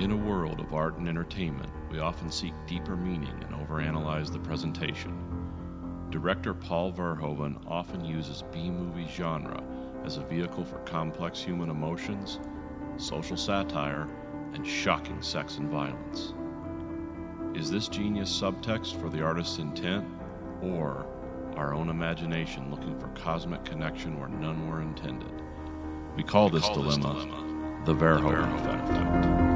In a world of art and entertainment, we often seek deeper meaning and overanalyze the presentation. Director Paul Verhoeven often uses B movie genre as a vehicle for complex human emotions, social satire, and shocking sex and violence. Is this genius subtext for the artist's intent, or our own imagination looking for cosmic connection where none were intended? We call, this, call this dilemma, dilemma the Verhoeven, the Verhoeven effect.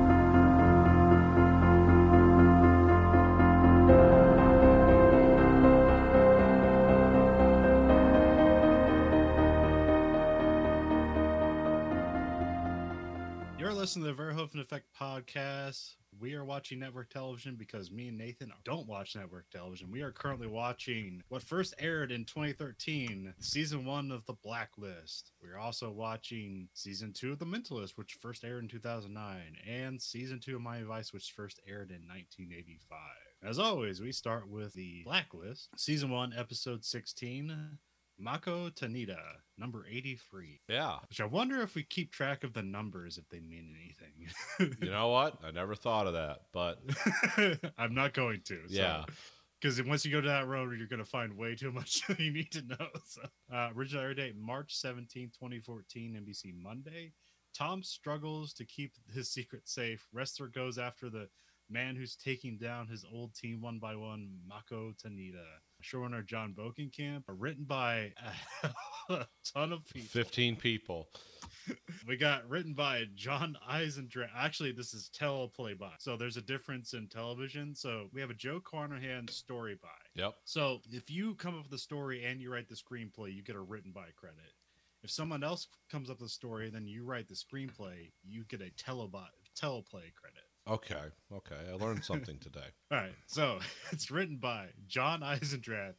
Effect podcast. We are watching network television because me and Nathan don't watch network television. We are currently watching what first aired in 2013, season one of The Blacklist. We're also watching season two of The Mentalist, which first aired in 2009, and season two of Miami Vice, which first aired in 1985. As always, we start with The Blacklist, season one, episode 16. Mako Tanida, number 83. Yeah. Which I wonder if we keep track of the numbers if they mean anything. You know what? I never thought of that, but I'm not going to. yeah. Because once you go to that road, you're going to find way too much that you need to know. So, uh, original air date March 17, 2014, NBC Monday. Tom struggles to keep his secret safe. Ressler goes after the man who's taking down his old team one by one, Mako Tanida. Showrunner John Bokenkamp, written by a ton of people. 15 people. We got written by John Eisendrath. Actually, this is teleplay by. So there's a difference in television. So we have a Joe Carnahan story by. Yep. So if you come up with a story and you write the screenplay, you get a written by credit. If someone else comes up with a story and then you write the screenplay, you get a telebot teleplay credit. Okay. Okay. I learned something today. All right. So it's written by John Eisendrath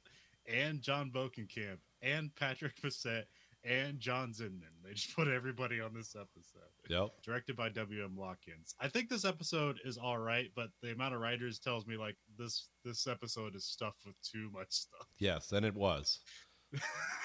and John Bokenkamp and Patrick Fassett and John Zinman. They just put everybody on this episode. Yep. Directed by W.M. Watkins. I think this episode is all right, but the amount of writers tells me like this this episode is stuffed with too much stuff. Yes. And it was.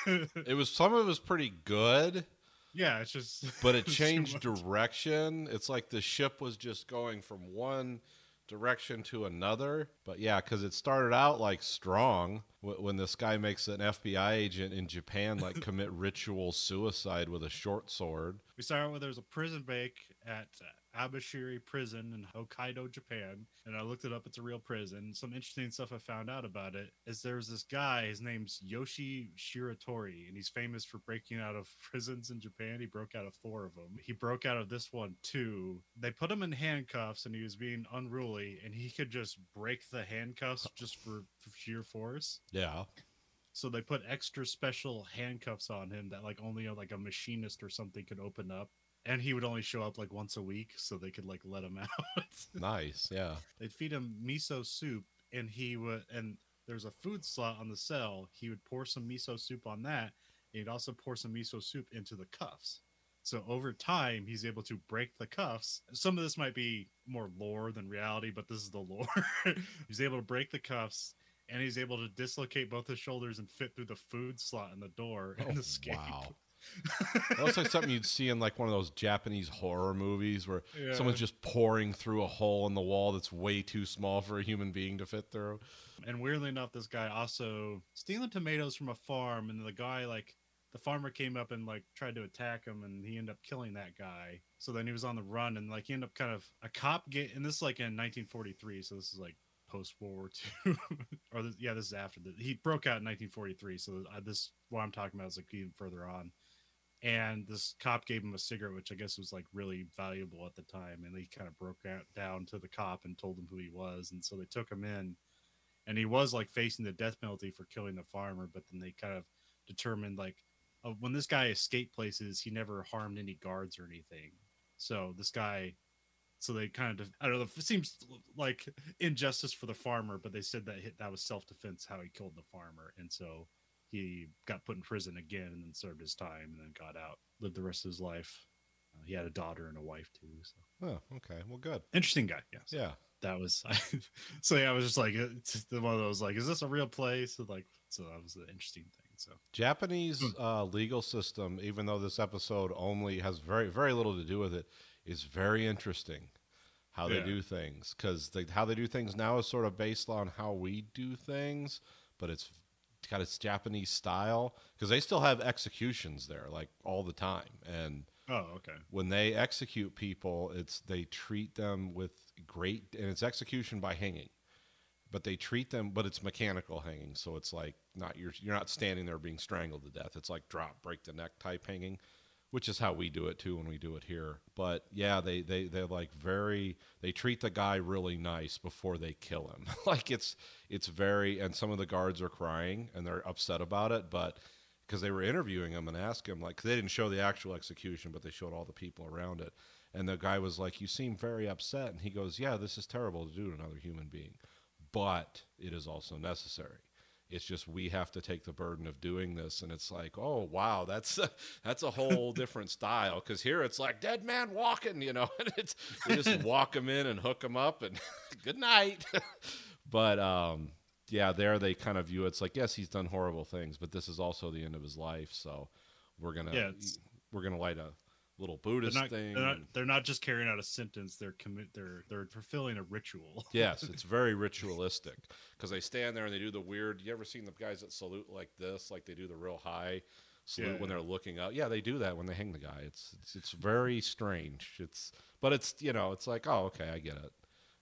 It was, some of it was pretty good, yeah, it's just but it changed direction. It's like the ship was just going from one direction to another. But yeah, because it started out like strong wh- when this guy makes an FBI agent in Japan like commit ritual suicide with a short sword. We start out with there's a prison break at uh, Abashiri Prison in Hokkaido, Japan, and I looked it up. It's a real prison. Some interesting stuff I found out about it is there's this guy. His name's Yoshi Shiratori, and he's famous for breaking out of prisons in Japan. He broke out of four of them. He broke out of this one too. They put him in handcuffs, and he was being unruly, and he could just break the handcuffs just for, for sheer force. Yeah. So they put extra special handcuffs on him that like only like a machinist or something could open up. And he would only show up like once a week so they could like let him out. Nice. Yeah. They'd feed him miso soup and he would and there's a food slot on the cell. He would pour some miso soup on that. And he'd also pour some miso soup into the cuffs. So over time, he's able to break the cuffs. Some of this might be more lore than reality, but this is the lore. he's able to break the cuffs, and he's able to dislocate both his shoulders and fit through the food slot in the door and Oh, escape. Wow. That looks like something you'd see in like one of those Japanese horror movies where Yeah. someone's just pouring through a hole in the wall that's way too small for a human being to fit through. And weirdly enough, this guy also stealing tomatoes from a farm, and the guy like the farmer came up and like tried to attack him, and he ended up killing that guy. So then he was on the run, and like he ended up kind of a cop get, and this is like in 1943, so this is like post World War II, or this, yeah, this is after the he broke out in 1943. So uh, this what I'm talking about is like even further on. And this cop gave him a cigarette, which I guess was like really valuable at the time. And he kind of broke out down to the cop and told him who he was. And so they took him in and he was like facing the death penalty for killing the farmer but then they kind of determined like uh, when this guy escaped places he never harmed any guards or anything so this guy so they kind of i don't know it seems like injustice for the farmer but they said that that was self-defense how he killed the farmer and so he got put in prison again and then served his time and then got out lived the rest of his life uh, he had a daughter and a wife too so Oh, okay. Well, good. interesting guy yes Yeah. that was so yeah i was just like it's one of those like is this a real place so like so that was an interesting thing so Japanese uh, legal system, even though this episode only has very, very little to do with it, is very interesting. how they Yeah. do things because how they do things now is sort of based on how we do things, but it's got its Japanese style because they still have executions there like all the time and Oh, okay. when they execute people, it's they treat them with great and it's execution by hanging. But they treat them but it's mechanical hanging, so it's like not you're you're not standing there being strangled to death. It's like drop, break the neck type hanging, which is how we do it too when we do it here. But yeah, they they they're like very they treat the guy really nice before they kill him. like it's it's very and some of the guards are crying and they're upset about it, but because they were interviewing him and asking him like they didn't show the actual execution but they showed all the people around it and the guy was like you seem very upset and he goes yeah this is terrible to do to another human being but it is also necessary it's just we have to take the burden of doing this and it's like oh wow that's that's a whole different style because here it's like dead man walking you know and it's just walk him in and hook him up and good night but um yeah, there they kind of view it. it's like yes, he's done horrible things, but this is also the end of his life. So we're gonna Yeah, we're gonna light a little They're Buddhist not, thing. they're not. They're not just carrying out a sentence. They're commit. They're they're fulfilling a ritual. yes, it's very ritualistic because they stand there and they do the weird. You ever seen the guys that salute like this, like they do the real high salute Yeah. when they're looking up? Yeah, they do that when they hang the guy. It's it's, it's very strange. It's but it's you know it's like oh okay I get it.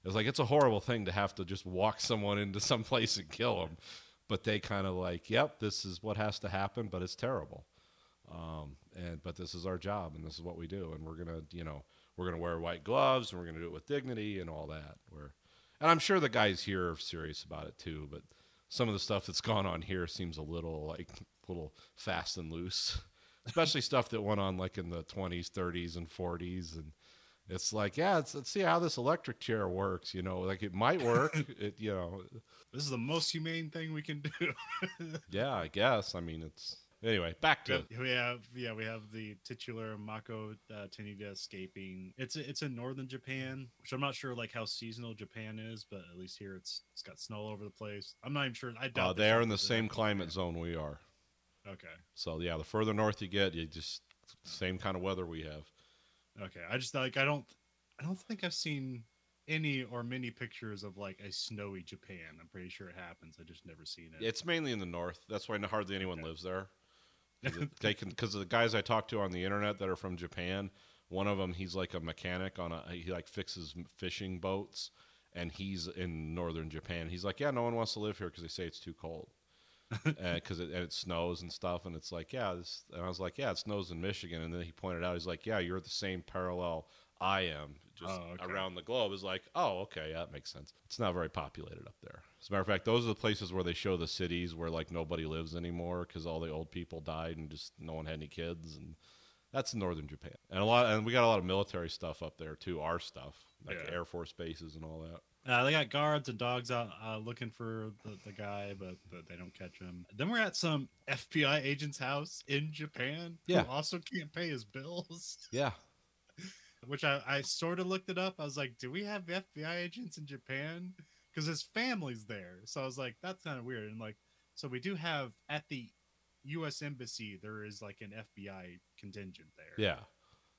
It's like it's a horrible thing to have to just walk someone into some place and kill them, but they kind of like yep this is what has to happen, but it's terrible. Um, and but this is our job and this is what we do and we're gonna you know we're gonna wear white gloves and we're gonna do it with dignity and all that. We're and I'm sure the guys here are serious about it too, but some of the stuff that's gone on here seems a little like a little fast and loose, especially stuff that went on like in the 20s, 30s, and 40s, and it's like, yeah, let's, let's see how this electric chair works. You know, like it might work. it, you know, This is the most humane thing we can do. yeah, I guess. I mean, it's anyway. Back to we have yeah we have the titular Mako uh, Tanida escaping. It's it's in northern Japan, which I'm not sure like how seasonal Japan is, but at least here it's it's got snow all over the place. I'm not even sure. I doubt uh, they're in the same climate zone we are. Okay, So yeah, the further north you get, you just same kind of weather we have. okay. I just like I don't I don't think I've seen any or many pictures of like a snowy Japan. I'm pretty sure it happens. I just never seen it. It's mainly in the north. That's why hardly anyone Okay. lives there. They can because the guys I talk to on the internet that are from Japan, one of them he's like a mechanic on a he like fixes fishing boats, and he's in northern Japan. He's like, yeah, no one wants to live here because they say it's too cold, because it, and it snows and stuff. And it's like, yeah, this. And I was like, yeah, it snows in Michigan. And then he pointed out, he's like, yeah, you're at the same parallel I am, just Oh, okay. around the globe. Is like, oh, okay, yeah, that makes sense. It's not very populated up there. As a matter of fact, those are the places where they show the cities where like nobody lives anymore because all the old people died and just no one had any kids and. That's northern Japan, and a lot, and we got a lot of military stuff up there too. Our stuff, like Yeah. Air Force bases and all that. Uh, they got guards and dogs out uh, looking for the, the guy, but, but they don't catch him. Then we're at some FBI agent's house in Japan Yeah. who also can't pay his bills. Yeah, Which I, I sort of looked it up. I was like, do we have FBI agents in Japan? Because his family's there. So I was like, that's kind of weird. And like, so we do have at the U.S. Embassy, there is like an FBI contingent there. yeah.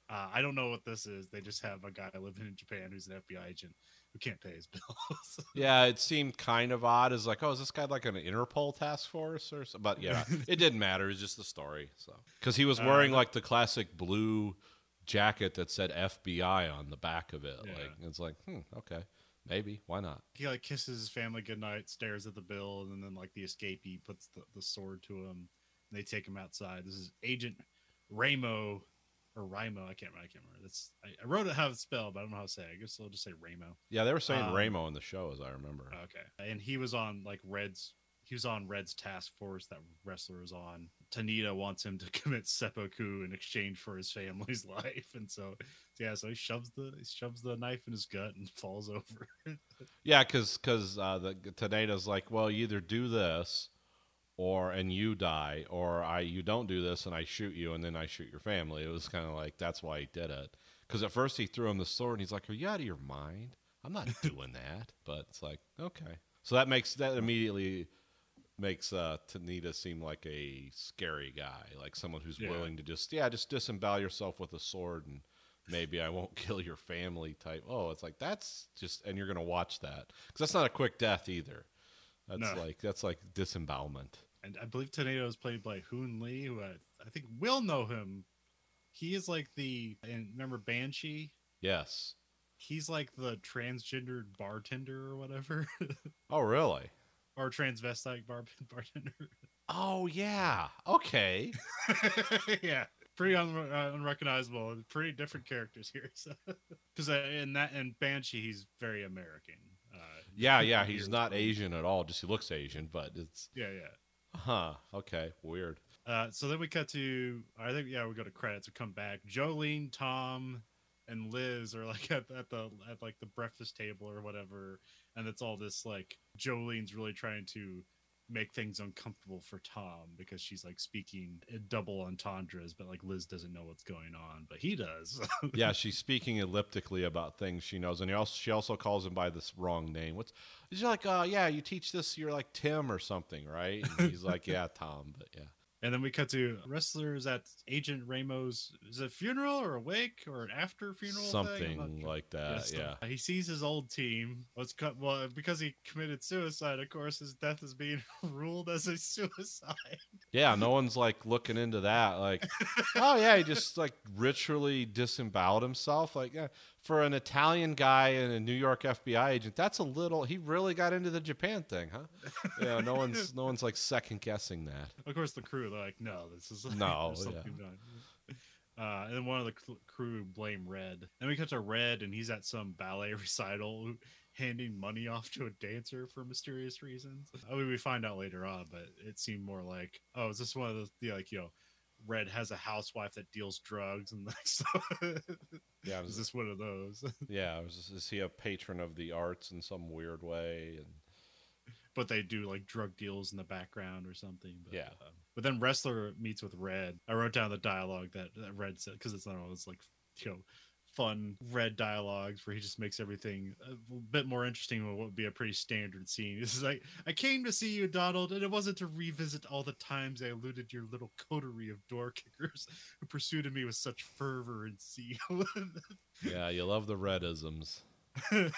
Uh, I don't know what this is. They just have a guy living in Japan who's an FBI agent who can't pay his bills. Yeah, it seemed kind of odd. As like, oh, is this guy like an Interpol task force or something? But yeah, it didn't matter. It's just the story. So because he was Uh, wearing like the classic blue jacket that said FBI on the back of it. Yeah. Like it's like, hmm, okay, maybe why not? he like kisses his family goodnight, stares at the bill, and then like the escapee puts the, the sword to him. And they take him outside. This is Agent Ramo or Rimo. I can't remember. I can't remember. That's I, I wrote it how it's spelled, but I don't know how to say. it. I guess I'll just say Ramo. Yeah, they were saying Um, Ramo in the show, as I remember. Okay, and he was on like Red's. He was on Red's task force that Ressler was on. Tanida wants him to commit seppuku in exchange for his family's life, and so yeah, so he shoves the he shoves the knife in his gut and falls over. Yeah, because because uh, the Tanida's like, well, you either do this, or and you die, or I you don't do this and I shoot you and then I shoot your family. It was kind of like that's why he did it. Because at first he threw him the sword and he's like, are you out of your mind? I'm not doing that. But it's like okay, so that makes that immediately makes uh, Tanida seem like a scary guy, like someone who's Yeah. willing to just yeah just disembowel yourself with a sword and maybe I won't kill your family type. Oh, it's like that's just, and you're gonna watch that because that's not a quick death either. That's No. like that's like disembowelment. And I believe Tornado is played by Hoon Lee, who I, I think will know him. He is like the and remember Banshee. Yes. He's like the transgendered bartender or whatever, Oh, really? Or transvestite bar- bartender. Oh, yeah. Okay. yeah, pretty un- uh, unrecognizable. Pretty different characters here. So, because uh, in that and Banshee, he's very American. Uh, Yeah, yeah. He's not Asian at all. Just he looks Asian, but it's Yeah, yeah. huh. Okay, weird. Uh, so then we cut to I think yeah we go to credits. We come back. Jolene, Tom, and Liz are like at, at the at like the breakfast table or whatever, and it's all this like Jolene's really trying to make things uncomfortable for Tom because she's like speaking in double entendres, but like Liz doesn't know what's going on, but he does. yeah, she's speaking elliptically about things she knows, and he also she also calls him by this wrong name. What's she's like? Uh, yeah, you teach this. You're like Tim or something, right? And he's like, yeah, Tom, but yeah. And then we cut to Ressler's at Agent Ramos. Is it a funeral or a wake or an after funeral? thing? Something sure. like that. so yeah. He sees his old team. Let's cut. Well, because he committed suicide, of course, his death is being ruled as a suicide. Yeah, no one's like looking into that. Like, oh yeah, he just like ritually disemboweled himself. Like, yeah, for an Italian guy and a New York FBI agent, that's a little. He really got into the Japan thing, huh? Yeah, no one's no one's like second guessing that. Of course, the crew they're like, no, this is No, there's yeah. done. Uh, and then one of the cl- crew blame Red. Then we cut to Red, and he's at some ballet recital, handing money off to a dancer for mysterious reasons. I mean, we find out later on, but it seemed more like, oh, is this one of the, the like, you know, Red has a housewife that deals drugs, and like, so Yeah, is this one of those? yeah. Was, is he a patron of the arts in some weird way? And but they do like drug deals in the background or something. But, Yeah. uh, but then Ressler meets with Red. I wrote down the dialogue that, that Red said because it's not always like you know fun Red dialogues where he just makes everything a bit more interesting than what would be a pretty standard scene. This is like I came to see you, Donald, and it wasn't to revisit all the times I eluded your little coterie of door kickers who pursued me with such fervor and zeal. yeah, you love the redisms. and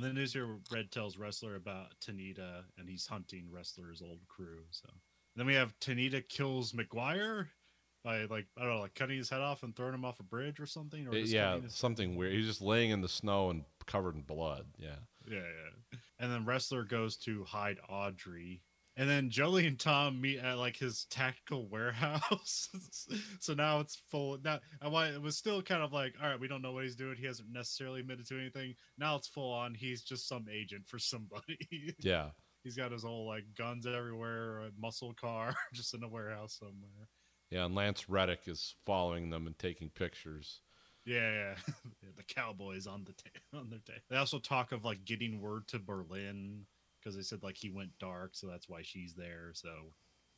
then news here, Red tells Ressler about Tanida, and he's hunting Ressler's old crew. So then we have Tanida kills McGuire by like I don't know, like cutting his head off and throwing him off a bridge or something. Or It- yeah, his- something weird. He's just laying in the snow and covered in blood. Yeah. yeah, yeah. And then Ressler goes to hide Audrey. And then Jolie and Tom meet at like his tactical warehouse. so now it's full. Now, I want it was still kind of like, all right, we don't know what he's doing. He hasn't necessarily admitted to anything. Now it's full on. He's just some agent for somebody. Yeah. He's got his whole like guns everywhere, a muscle car just in a warehouse somewhere. Yeah, and Lance Reddick is following them and taking pictures. Yeah, yeah. The Cowboys on the ta- on their day. They also talk of like getting word to Berlin because they said like he went dark, so that's why she's there. So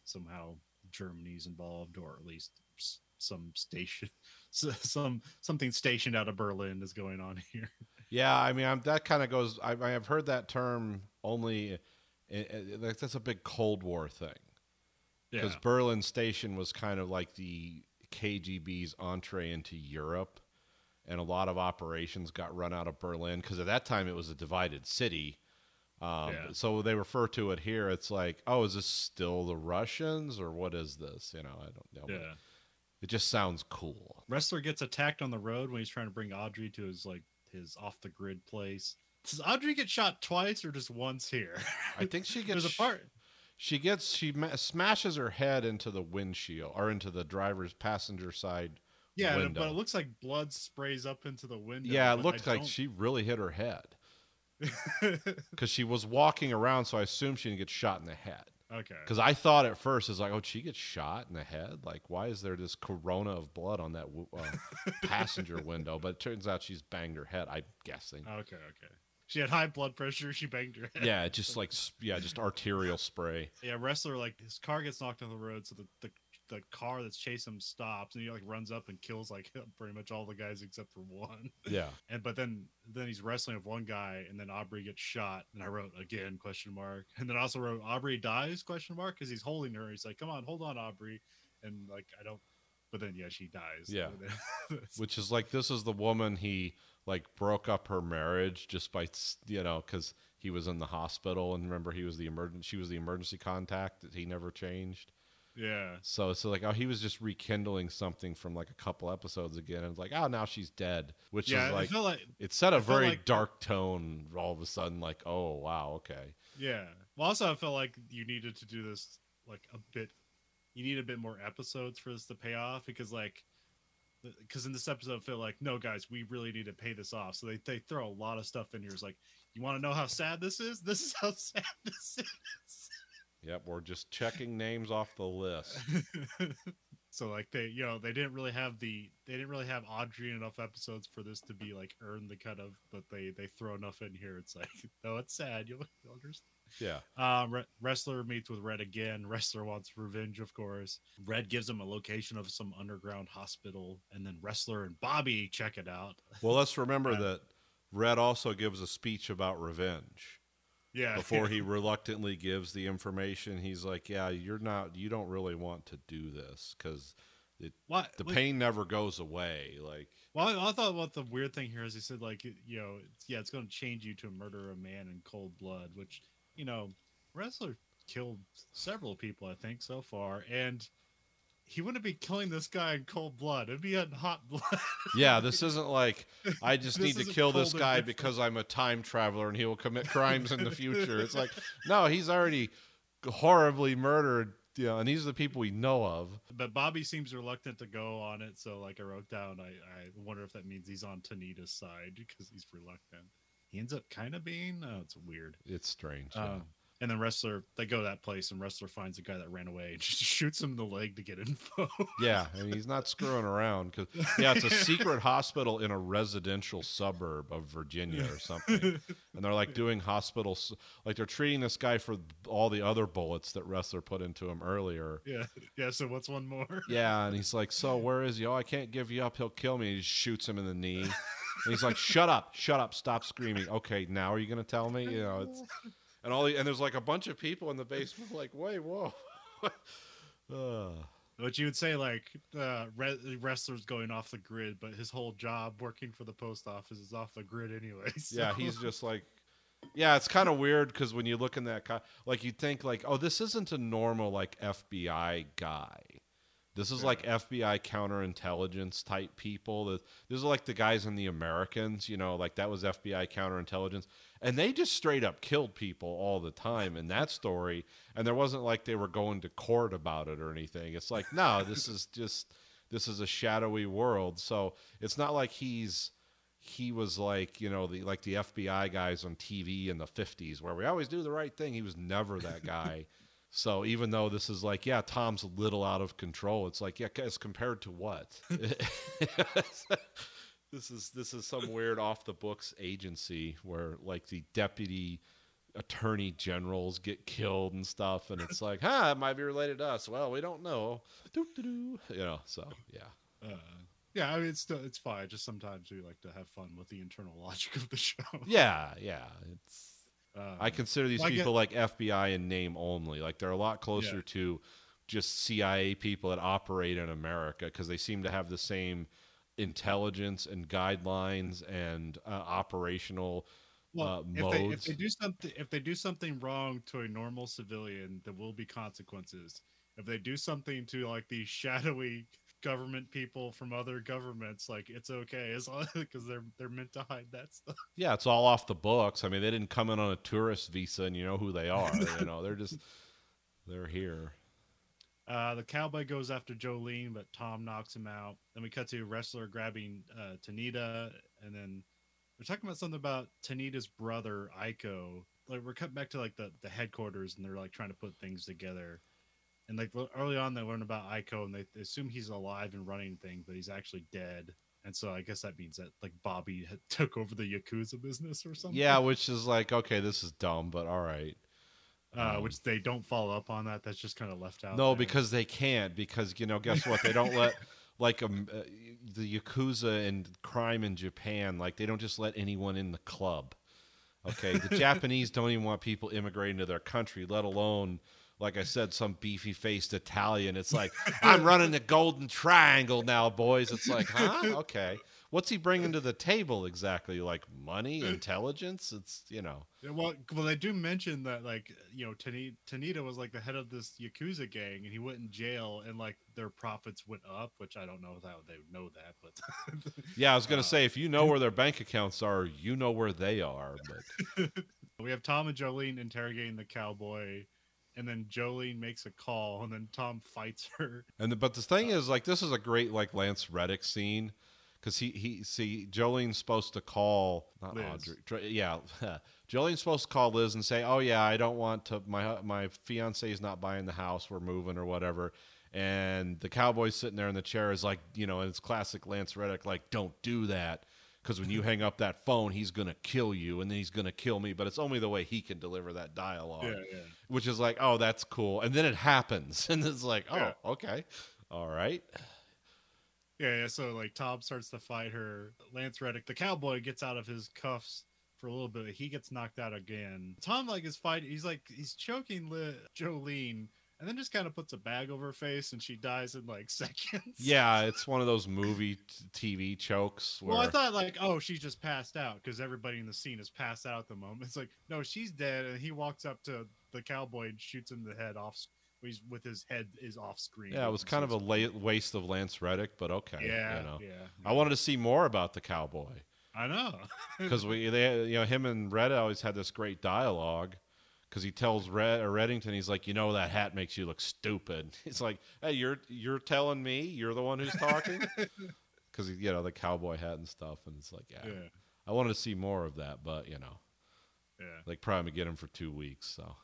somehow Germany's involved, or at least some station, some something stationed out of Berlin is going on here. Yeah, I mean, I'm, that kind of goes. I, I have heard that term only. i- i- like, that's a big Cold War thing Yeah, because Berlin Station was kind of like the KGB's entree into Europe, and a lot of operations got run out of Berlin because at that time it was a divided city. Um, Yeah. So they refer to it here. It's like, oh, is this still the Russians or what is this? You know, I don't know. yeah. It just sounds cool. Ressler gets attacked on the road when he's trying to bring Audrey to his like his off the grid place. Does Audrey get shot twice or just once here? I think she gets There's a part. She gets she smashes her head into the windshield or into the driver's passenger side. Yeah, window. but it looks like blood sprays up into the window. yeah, it looked I like she really hit her head because she was walking around. So I assume she didn't get shot in the head. okay. Because I thought at first it's like, oh, she gets shot in the head. Like, why is there this corona of blood on that uh, passenger window? But it turns out she's banged her head. I'm guessing. Okay, okay. She had high blood pressure. She banged her head. Yeah, just like yeah, just arterial spray. Yeah, Ressler like his car gets knocked on the road, so the, the the car that's chasing him stops, and he like runs up and kills like pretty much all the guys except for one. Yeah, And but then then he's wrestling with one guy, and then Aubrey gets shot, and I wrote again question mark, and then I also wrote Aubrey dies question mark because he's holding her. He's like, "Come on, hold on, Aubrey," and like I don't but then yeah, she dies. Yeah. Which is like this is the woman he like broke up her marriage just by you know because he was in the hospital and remember he was the emergency she was the emergency contact that he never changed yeah. so it's like oh he was just rekindling something from like a couple episodes again and it's like oh now she's dead which Yeah, is like felt like it set a felt very like- dark tone all of a sudden like oh wow okay Yeah. Well, also, I felt like you needed to do this like a bit. You need a bit more episodes for this to pay off because, like, because in this episode, I feel like, no, guys, we really need to pay this off. So they they throw a lot of stuff in here. It's like, you want to know how sad this is? This is how sad this is. yep we're just checking names off the list so like they you know they didn't really have the they didn't really have Audrey enough episodes for this to be like earn the kind of but they they throw enough in here it's like no it's sad you'll, you'll understand yeah. Um Re- Ressler meets with red again. Ressler wants revenge of course. Red gives him a location of some underground hospital and then Ressler and bobby check it out. Well let's remember that red also gives a speech about revenge. Yeah. Before he reluctantly gives the information he's like yeah you're not you don't really want to do this because It, what the like- pain never goes away like Well, I, I thought what the weird thing here is he said like you know it's, yeah it's going to change you to murder a man in cold blood, which you know Ressler killed several people I think so far, and he wouldn't be killing this guy in cold blood. It'd be in hot blood. yeah this isn't like i just need to kill this guy because i'm a time traveler and he will commit crimes in the future it's like no he's already horribly murdered you know and these are the people we know of but Bobby seems reluctant to go on it, so like I wrote down, I, I wonder if that means he's on Tanida's side because he's reluctant. He ends up kind of being. Oh, it's weird. it's strange yeah. Um, and then Ressler, they go to that place, and Ressler finds a guy that ran away and just shoots him in the leg to get info. Yeah, I mean he's not screwing around because yeah, it's a secret hospital in a residential suburb of Virginia or something, and they're like doing hospitals like they're treating this guy for all the other bullets that Ressler put into him earlier. yeah, yeah. So what's one more? Yeah, and he's like, "So where is he? Oh, I can't give you up. He'll kill me." He shoots him in the knee. And he's like, "Shut up, shut up, stop screaming." Okay, now are you gonna tell me? You know, it's and all the, and there's like a bunch of people in the basement, like, "Wait, whoa." uh, What you would say, like uh, re- Ressler's going off the grid, but his whole job working for the post office is off the grid anyway. so- Yeah, he's just like, yeah, it's kind of weird because when you look in that, co- like, you think like, oh, this isn't a normal like FBI guy. This is like FBI counterintelligence type people. This is like the guys in the Americans, you know, like that was FBI counterintelligence, and they just straight up killed people all the time in that story. And there wasn't like they were going to court about it or anything. It's like, no, this is just this is a shadowy world. So it's not like he's he was like you know the like the FBI guys on TV in the 50s where we always do the right thing. He was never that guy. so even though this is like yeah, Tom's a little out of control. It's like yeah, as compared to what? this is this is some weird off the books agency where like the deputy attorney generals get killed and stuff and it's like huh it might be related to us well we don't know you know so yeah Uh, yeah, I mean, it's still it's fine. Just sometimes we like to have fun with the internal logic of the show. yeah yeah it's Um, I consider these Well, people like FBI in name only. Like they're a lot closer Yeah. to just CIA people that operate in America because they seem to have the same intelligence and guidelines and uh, operational uh, if they, if modes. they do something if they do something wrong to a normal civilian, there will be consequences. If they do something to like these shadowy government people from other governments, like it's okay as long because they're they're meant to hide that stuff. yeah, it's all off the books. I mean, they didn't come in on a tourist visa and you know who they are. you know, they're just they're here. Uh, the cowboy goes after Jolene, but Tom knocks him out. Then we cut to a Ressler grabbing uh, Tanida, and then we're talking about something about Tanida's brother Aiko. Like we're cutting back to like the the headquarters, and they're like trying to put things together. And like early on, they learn about Aiko, and they, they assume he's alive and running things, but he's actually dead. And so I guess that means that like Bobby had took over the yakuza business or something. Yeah, which is like okay, this is dumb, but all right. uh, um, which they don't follow up on that. That's just kind of left out. No, there. because they can't. Because you know, guess what? They don't let like um, uh, the yakuza and crime in Japan. Like they don't just let anyone in the club. Okay, the Japanese don't even want people immigrating to their country, let alone like I said, some beefy faced Italian. It's like I'm running the Golden Triangle now, boys. It's like, huh? Okay. What's he bringing to the table exactly? Like money, intelligence? It's you know. Yeah, well, well, they do mention that like you know Tanida, was like the head of this yakuza gang, and he went in jail, and like their profits went up, which I don't know how they would know that, but Yeah, I was gonna Uh, say if you know where their bank accounts are, you know where they are. But we have Tom and Jolene interrogating the cowboy, and then Jolene makes a call, and then Tom fights her. and the, but the thing is, like, this is a great like Lance Reddick scene because he he see Jolene's supposed to call not Liz. Audrey, yeah, Jolene's supposed to call Liz and say, oh yeah, I don't want to my my fiance is not buying the house, we're moving or whatever. And the cowboy's sitting there in the chair is like, you know, and it's classic Lance Reddick, like, don't do that. Because when you hang up that phone, he's going to kill you and then he's going to kill me. But it's only the way he can deliver that dialogue. yeah, yeah. which is like, oh, that's cool. And then it happens, and it's like, oh, Yeah. okay, all right, Yeah, yeah. So like Tom starts to fight her. Lance Reddick, the cowboy, gets out of his cuffs for a little bit. He gets knocked out again. Tom like is fighting. He's like he's choking Li- Jolene, and then just kind of puts a bag over her face, and she dies in like seconds. yeah, it's one of those movie t- TV chokes where Well, I thought like, oh, she's just passed out because everybody in the scene is passed out at the moment. It's like, no, she's dead, and he walks up to the cowboy and shoots him in the head off. He's with his head is off screen. yeah, it was kind of a la- waste of Lance Reddick, but okay, yeah, you know. yeah. I wanted to see more about the cowboy I know. because we, they, you know, him and Red always had this great dialogue. Because he tells Red Reddington, he's like, you know, that hat makes you look stupid. He's like, hey, you're you're telling me you're the one who's talking, because you know the cowboy hat and stuff, and it's like, yeah, yeah, I wanted to see more of that, but you know, yeah. like probably get him for two weeks. So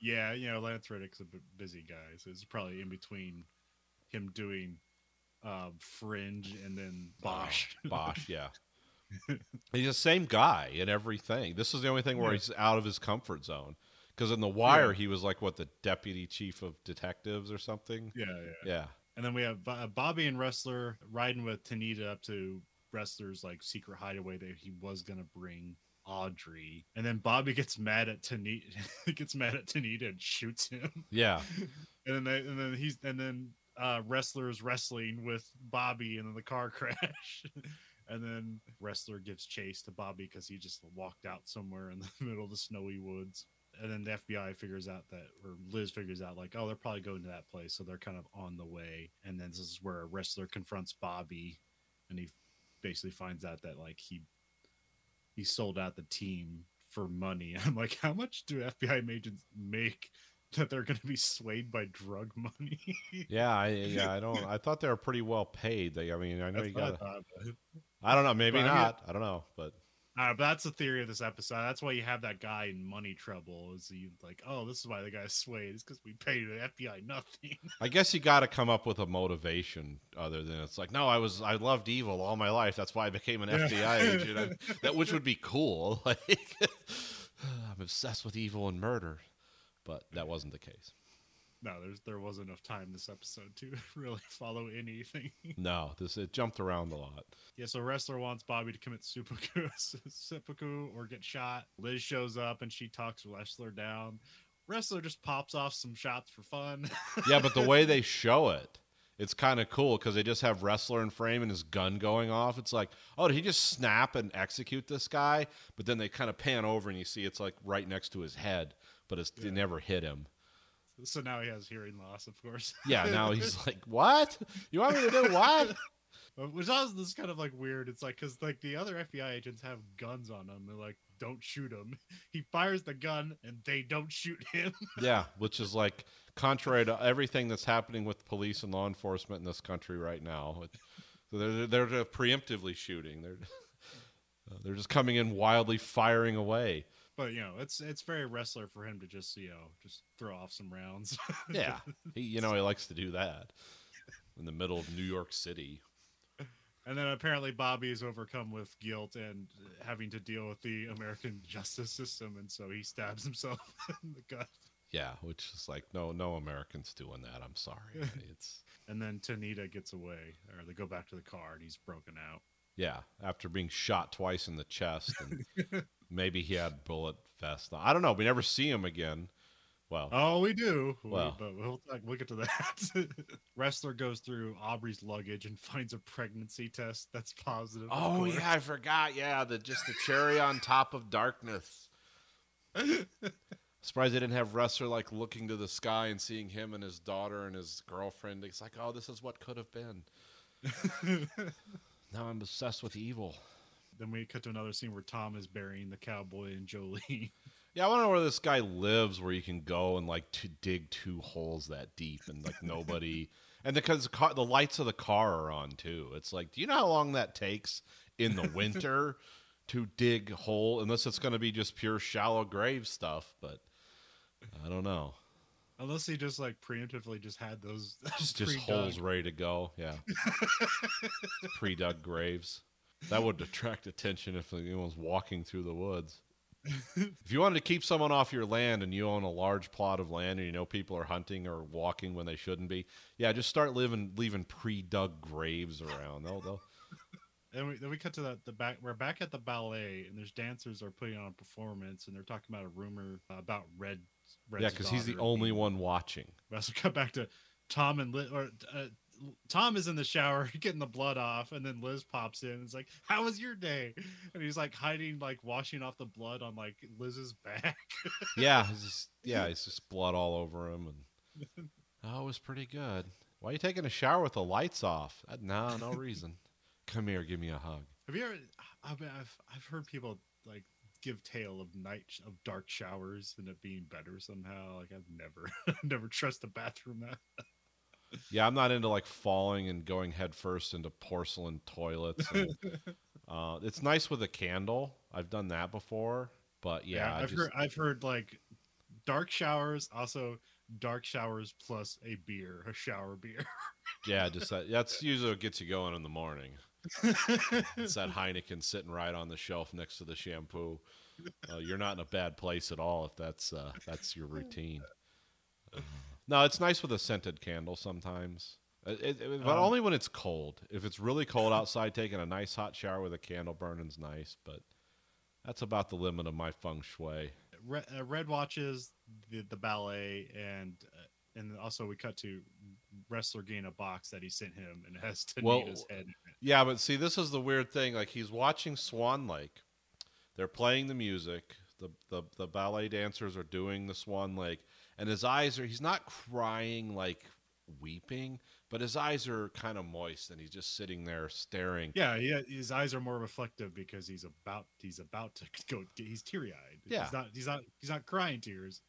Yeah, you know, Lance Reddick's a busy guy, so it's probably in between him doing um, Fringe and then Bosch. Oh, Bosch, yeah. he's the same guy in everything. This is the only thing where Yeah. he's out of his comfort zone. Because in The Wire, Yeah. he was like what the deputy chief of detectives or something. yeah, yeah. Yeah, And then we have Bo- Bobby and Ressler riding with Tanida up to Ressler's like secret hideaway that he was gonna bring Audrey. And then Bobby gets mad at Tanida, gets mad at Tanida and shoots him. yeah, And then they, and then he's and then uh Ressler's wrestling with Bobby and then the car crash. and then Ressler gives chase to Bobby because he just walked out somewhere in the middle of the snowy woods. And then the FBI figures out that, or Liz figures out, like, oh, they're probably going to that place, so they're kind of on the way. And then this is where a Ressler confronts Bobby, and he basically finds out that like he he sold out the team for money. I'm like, how much do FBI agents make that they're going to be swayed by drug money? yeah. I, yeah, I don't. I thought they were pretty well paid. They, I mean, I know That's you I got. thought, I don't know. Maybe But I mean- not. I don't know. But Uh, but that's the theory of this episode. That's why you have that guy in money trouble. Is he like, oh, this is why the guy swayed. It's because we paid the FBI nothing. I guess you got to come up with a motivation other than it's like, no, I was I loved evil all my life. That's why I became an Yeah. FBI agent. I- that which would be cool. Like I'm obsessed with evil and murder, but that wasn't the case. No, there's there wasn't enough time this episode to really follow anything. No, this it jumped around a lot. yeah, so Ressler wants Bobby to commit seppuku, seppuku or get shot. Liz shows up and she talks Ressler down. Ressler just pops off some shots for fun. Yeah, but the way they show it, it's kind of cool because they just have Ressler in frame and his gun going off. It's like, oh, did he just snap and execute this guy? But then they kind of pan over and you see it's like right next to his head, but it's, Yeah. it never hit him. So now he has hearing loss, of course. Yeah, now he's like, what? You want me to do what? Uh, Which also is kind of like weird. It's like because like the other FBI agents have guns on them. They're like, don't shoot him. He fires the gun and they don't shoot him. Yeah, which is like contrary to everything that's happening with police and law enforcement in this country right now. So they're, they're, they're preemptively shooting. They're they're just coming in wildly firing away. But you know, it's it's very Ressler for him to just you know just throw off some rounds. Yeah, he, you know he likes to do that in the middle of New York City. and then apparently Bobby is overcome with guilt and having to deal with the American justice system, and so he stabs himself in the gut. Yeah, which is like no no Americans doing that. I'm sorry. It's And then Tanida gets away, or they go back to the car, and he's broken out. yeah, after being shot twice in the chest and maybe he had bullet vest. I don't know. We never see him again. Well, Oh, we do. We- Well. but we'll, we'll get to that. Ressler goes through Aubrey's luggage and finds a pregnancy test that's positive. oh yeah, I forgot. Yeah, the just the cherry on top of darkness. Surprised they didn't have Ressler like looking to the sky and seeing him and his daughter and his girlfriend. It's like, oh, this is what could have been. Now I'm obsessed with evil. Then we cut to another scene where Tom is burying the cowboy and Jolie. Yeah, I want to know where this guy lives, where you can go and like to dig two holes that deep, and like nobody, and because the, car, the lights of the car are on too. It's like, do you know how long that takes in the winter to dig hole? Unless it's going to be just pure shallow grave stuff, but I don't know. Unless he just like preemptively just had those Just just holes ready to go. Yeah, pre-dug graves. That would attract attention if anyone's walking through the woods. if you wanted to keep someone off your land and you own a large plot of land and you know people are hunting or walking when they shouldn't be, yeah, just start living leaving pre-dug graves around. They'll, they'll And we, then we cut to that the back. We're back at the ballet, and there's dancers are putting on a performance, and they're talking about a rumor about Red. Red's yeah, because he's the only one watching. We also cut back to Tom and Liz, or uh, Tom is in the shower getting the blood off, and then Liz pops in. And is like, "How was your day?" And he's like hiding, like washing off the blood on like Liz's back. Yeah, he's just, yeah, he's just blood all over him, and oh, it was pretty good. Why are you taking a shower with the lights off? No, no reason. Come here, give me a hug. Have you ever? I mean, I've I've heard people like give tale of night of dark showers and it being better somehow. Like I've never never trust a bathroom. That Yeah, I'm not into like falling and going headfirst into porcelain toilets. And, uh, it's nice with a candle. I've done that before, but yeah, I I've just, heard I've heard like dark showers. Also, dark showers plus a beer, a shower beer. yeah, just that, that's usually what gets you going in the morning. It's that Heineken sitting right on the shelf next to the shampoo. Uh, you're not in a bad place at all if that's uh, that's your routine. No, it's nice with a scented candle sometimes, Uh, it, it- but Um, only when it's cold. If it's really cold outside, taking a nice hot shower with a candle burning's nice. But that's about the limit of my feng shui. Red, uh, Red watches the, the ballet, and uh, and also we cut to Ressler getting a box that he sent him, and has Well, Tanida's head. Yeah, but see, this is the weird thing. Like he's watching Swan Lake. They're playing the music. The, the the ballet dancers are doing the Swan Lake, and his eyes are. He's not crying like weeping, but his eyes are kind of moist, and he's just sitting there staring. Yeah, yeah, his eyes are more reflective because he's about he's about to go. He's teary eyed. Yeah. he's not he's not he's not crying tears,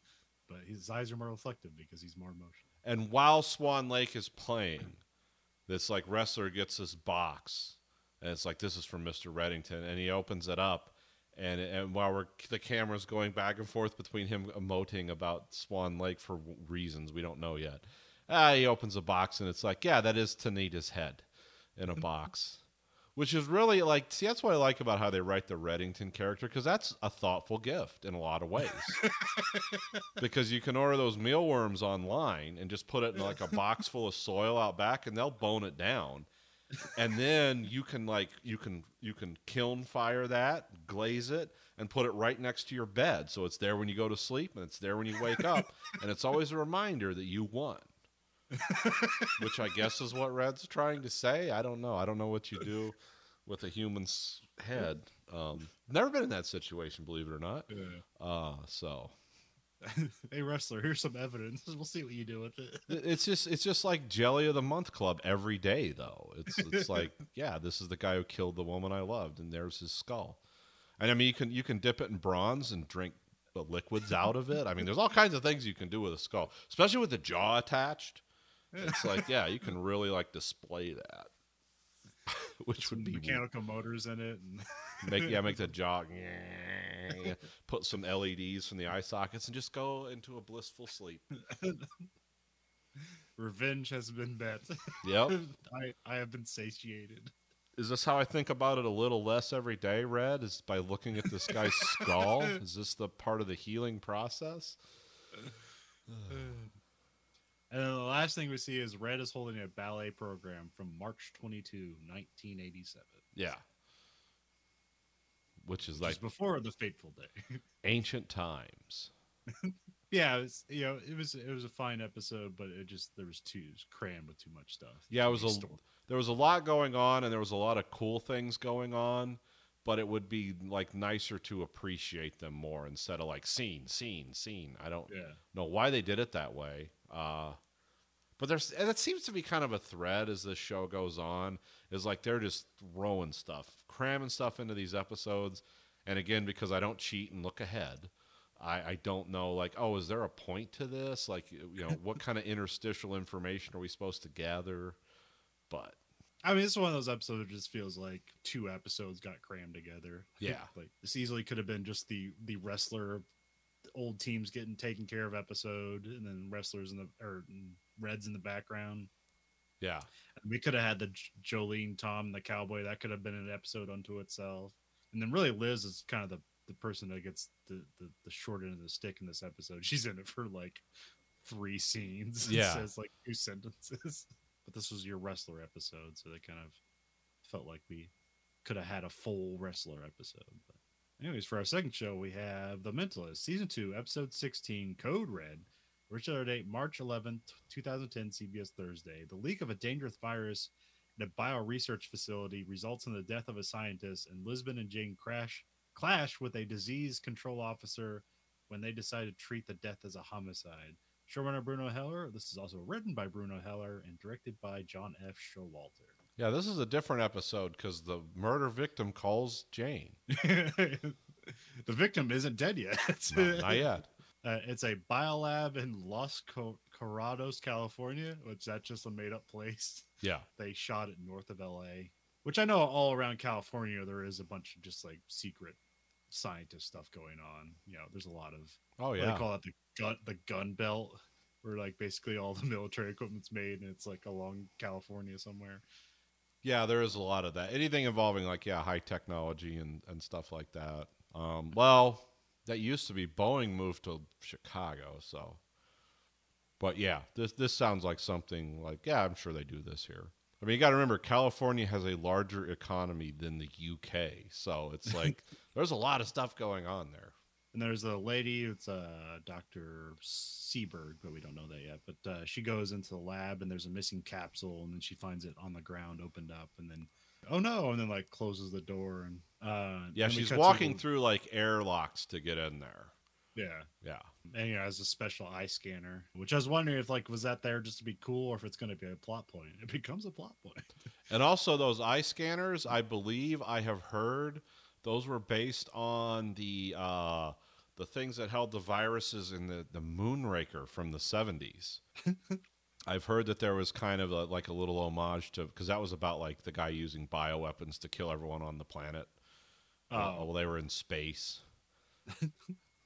but his eyes are more reflective because he's more emotional. And while Swan Lake is playing, this like Ressler gets this box, and it's like this is from Mister Reddington, and he opens it up, and and while we're the camera's going back and forth between him emoting about Swan Lake for w- reasons we don't know yet, ah, he opens a box and it's like, yeah, that is Tanida's head in a box. Which is really like, see, that's what I like about how they write the Reddington character because that's a thoughtful gift in a lot of ways because you can order those mealworms online and just put it in like a box full of soil out back and they'll bone it down and then you can like you can you can kiln fire that glaze it and put it right next to your bed. So it's there when you go to sleep and it's there when you wake up. And it's always a reminder that you won. Which i guess is what red's trying to say. I don't know. I don't know what you do with a human's head. Um never been in that situation believe it or not. Uh so hey Ressler, here's some evidence. We'll see what you do with it. It's just it's just like jelly of the month club every day though. It's it's like yeah, this is the guy who killed the woman I loved, and there's his skull. And I mean you can you can dip it in bronze and drink the liquids out of it. I mean there's all kinds of things you can do with a skull, especially with the jaw attached. It's like yeah, you can really like display that, which would be mechanical motors in it. And make yeah make the jaw put some LEDs from the eye sockets and just go into a blissful sleep. revenge has been bet. Yep. I I have been satiated. is this how I think about it a little less every day, Red? Is by looking at this guy's skull? Is this the part of the healing process? Uh, And then the last thing we see is Red is holding a ballet program from March 22, 1987. Yeah. Which is like before the fateful day. ancient times. yeah, it was, you know, it was it was a fine episode, but it just there was too was crammed with too much stuff. Yeah, it was a there was a lot going on, and there was a lot of cool things going on. But it would be like nicer to appreciate them more instead of like scene, scene, scene. I don't yeah. know why they did it that way. Uh, but there's it seems to be kind of a thread as this show goes on. Is like they're just throwing stuff, cramming stuff into these episodes. And again, because I don't cheat and look ahead, I, I don't know like, oh, is there a point to this? Like, you know, what kind of interstitial information are we supposed to gather? But I mean, it's one of those episodes that just feels like two episodes got crammed together. Yeah. like this easily could have been just the the Ressler old teams getting taken care of episode, and then Ressler's in the or Reds in the background. yeah, We could have had the J- Jolene, Tom, the cowboy. That could have been an episode unto itself. And then really Liz is kind of the, the person that gets the, the, the short end of the stick in this episode. She's in it for like three scenes. Yeah. says like two sentences. But this was your Ressler episode, so they kind of felt like we could have had a full Ressler episode. But anyways, for our second show, we have The Mentalist, season two, episode sixteen, Code Red. Original date March 11th, 2010, CBS Thursday. The leak of a dangerous virus in a bioresearch facility results in the death of a scientist, and Lisbon and Jane crash clash with a disease control officer when they decide to treat the death as a homicide. Showrunner Bruno Heller. This is also written by Bruno Heller and directed by John F. Showalter. Yeah. This is a different episode because the murder victim calls Jane. the victim isn't dead yet. No, not yet. Uh, it's a biolab in Los Co- Corrados, California, which that's just a made up place. Yeah, They shot it north of LA, which I know all around California there is a bunch of just like secret scientist stuff going on. You know, there's a lot of oh yeah. they call it the gun the gun belt, where like basically all the military equipment's made and it's like along California somewhere. Yeah, there is a lot of that. Anything involving like yeah, high technology and and stuff like that. Um, well, that used to be Boeing moved to Chicago, so. But yeah, this this sounds like something like yeah, I'm sure they do this here. I mean, you got to remember California has a larger economy than the UK, so it's like there's a lot of stuff going on there. And there's a lady, it's uh, Dr. Seberg, but we don't know that yet. But uh, she goes into the lab and there's a missing capsule, and then she finds it on the ground, opened up, and then, oh no, and then like closes the door. And uh, Yeah, we she's walking the- through like airlocks to get in there. Yeah. Yeah. And yeah, has a special eye scanner, which I was wondering if like was that there just to be cool or if it's going to be a plot point. It becomes a plot point. And also those eye scanners, I believe I have heard those were based on the uh, the things that held the viruses in the the Moonraker from the seventies. I've heard that there was kind of a, like a little homage to because that was about like the guy using bioweapons to kill everyone on the planet. Uh, Oh. well, they were in space.